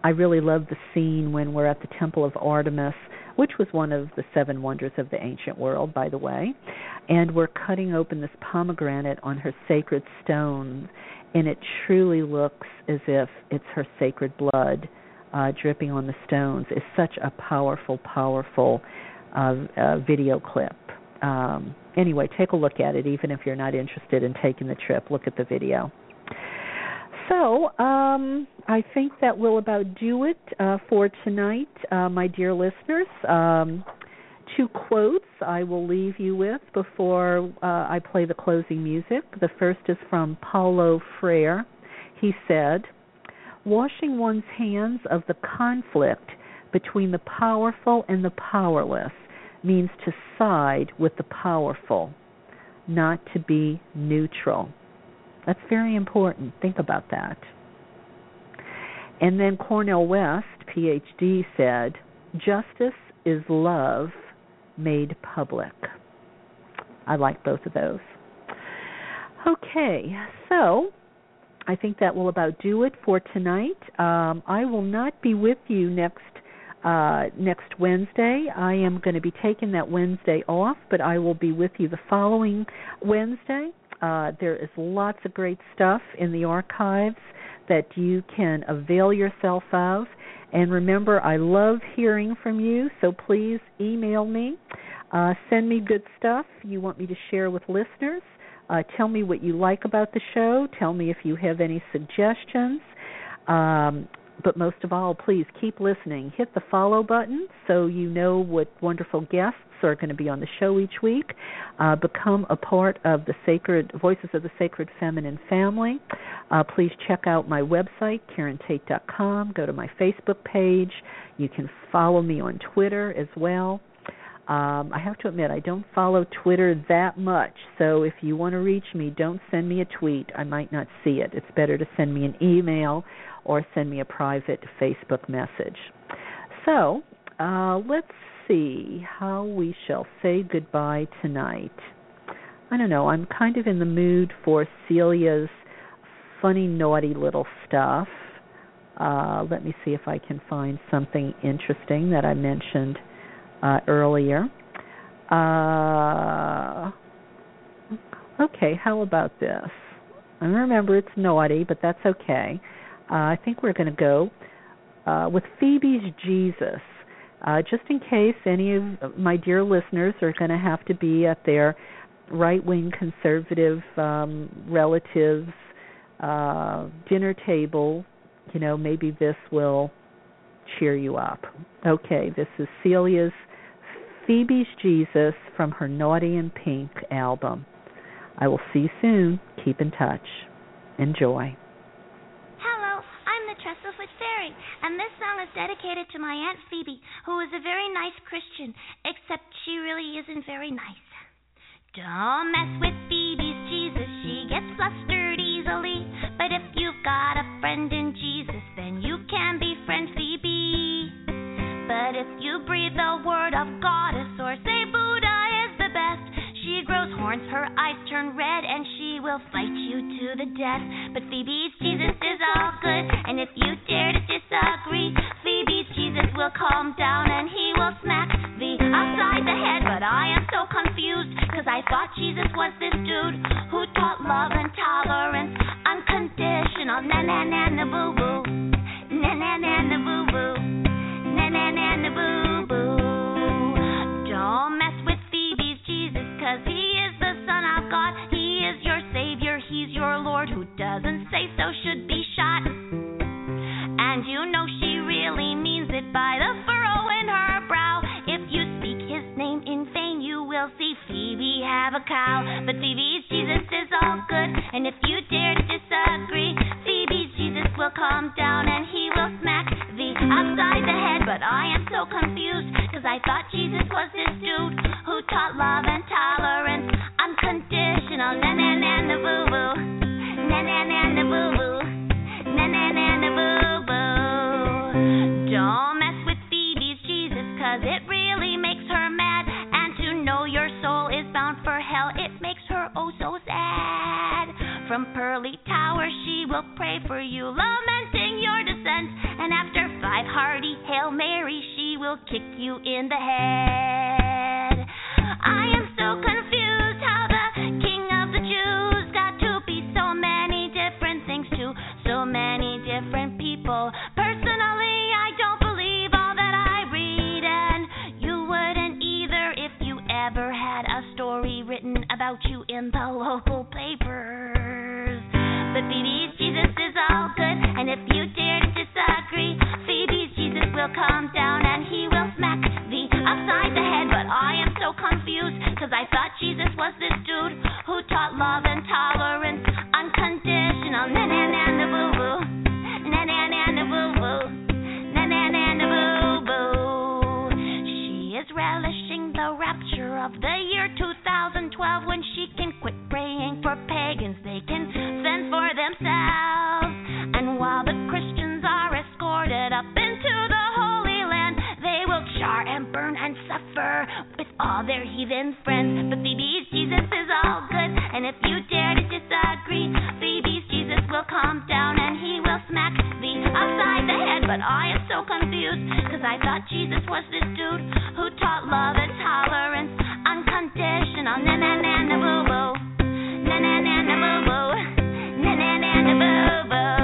I really love the scene when we're at the Temple of Artemis, which was one of the seven wonders of the ancient world, by the way. And we're cutting open this pomegranate on her sacred stone, and it truly looks as if it's her sacred blood uh, dripping on the stones is such a powerful, powerful uh, uh, video clip. Um, anyway, take a look at it, even if you're not interested in taking the trip. Look at the video. So, um, I think that will about do it uh, for tonight, uh, my dear listeners. Um, two quotes I will leave you with before uh, I play the closing music. The first is from Paulo Freire. He said, washing one's hands of the conflict between the powerful and the powerless means to side with the powerful, not to be neutral. That's very important. Think about that. And then Cornel West, PhD, said, Justice is love made public. I like both of those. Okay, so I think that will about do it for tonight. Um, I will not be with you next uh, next Wednesday. I am going to be taking that Wednesday off, but I will be with you the following Wednesday. Uh, there is lots of great stuff in the archives that you can avail yourself of. And remember, I love hearing from you, so please email me. Uh, send me good stuff you want me to share with listeners. Uh, tell me what you like about the show. Tell me if you have any suggestions. Um, but most of all, please keep listening. Hit the follow button so you know what wonderful guests are going to be on the show each week. Uh, become a part of the Sacred Voices of the Sacred Feminine family. Uh, please check out my website, KarenTate.com. Go to my Facebook page. You can follow me on Twitter as well. Um, I have to admit, I don't follow Twitter that much. So if you want to reach me, don't send me a tweet. I might not see it. It's better to send me an email or send me a private Facebook message. So uh, let's see how we shall say goodbye tonight. I don't know. I'm kind of in the mood for Celia's funny, naughty little stuff. Uh, let me see if I can find something interesting that I mentioned uh, earlier. Uh, okay, how about this? I remember it's naughty, but that's okay. Uh, I think we're going to go uh, with Phoebe's Jesus. Uh, just in case any of my dear listeners are going to have to be at their right wing conservative um, relatives' uh, dinner table, you know, maybe this will cheer you up. Okay, this is Celia's Phoebe's Jesus from her Naughty and Pink album. I will see you soon. Keep in touch. Enjoy. Hello, I'm the Trestlefoot Fairy, and this song is dedicated to my Aunt Phoebe, who is a very nice Christian, except she really isn't very nice. Don't mess with Phoebe's Jesus, she gets flustered easily. But if you've got a friend in Jesus, then you can befriend Phoebe. But if you breathe the word of goddess or say Buddha is the best, she grows horns, her eyes turn red, and she will fight you to the death. But Phoebe's Jesus is all good, and if you dare to disagree, Phoebe's Jesus will calm down and he will smack thee upside the head. But I am so confused, cause I thought Jesus was this dude who taught love and tolerance, unconditional, na na na na boo boo, na na na na boo boo come down and he will smack thee upside the head. But I am so confused, cause I thought Jesus was this dude who taught love and tolerance, unconditional, na na na na boo boo, na na na na boo boo, na na na na boo boo. Don't mess with Phoebe's Jesus, cause it really makes her mad. And to know your soul is bound for hell, it makes her oh so sad. From Pearly Tower, she will pray for you, lamenting your descent. And after five hearty Hail Mary, she will kick you in the head. I am so confused how the King of the Jews got to be so many different things to so many different people. Personally, about you in the local papers. But Phoebe's Jesus is all good, and if you dare to disagree, Phoebe's Jesus will come down and he will smack thee upside the head. But I am so confused, cause I thought Jesus was this dude who taught love and tolerance, unconditional. Of the year 2012 when she can quit praying for pagans. They can fend for themselves. And while the Christians are escorted up into the Holy Land, they will char and burn and suffer with all their heathen friends. But Phoebe's Jesus is all good, and if you dare to disagree, Phoebe's Jesus will come down and he will smack thee upside the head. But I am so confused, cause I thought Jesus was this dude who taught love and tolerance, unconditional. Na na na na boo boo. Na na na na boo boo. Na na na na boo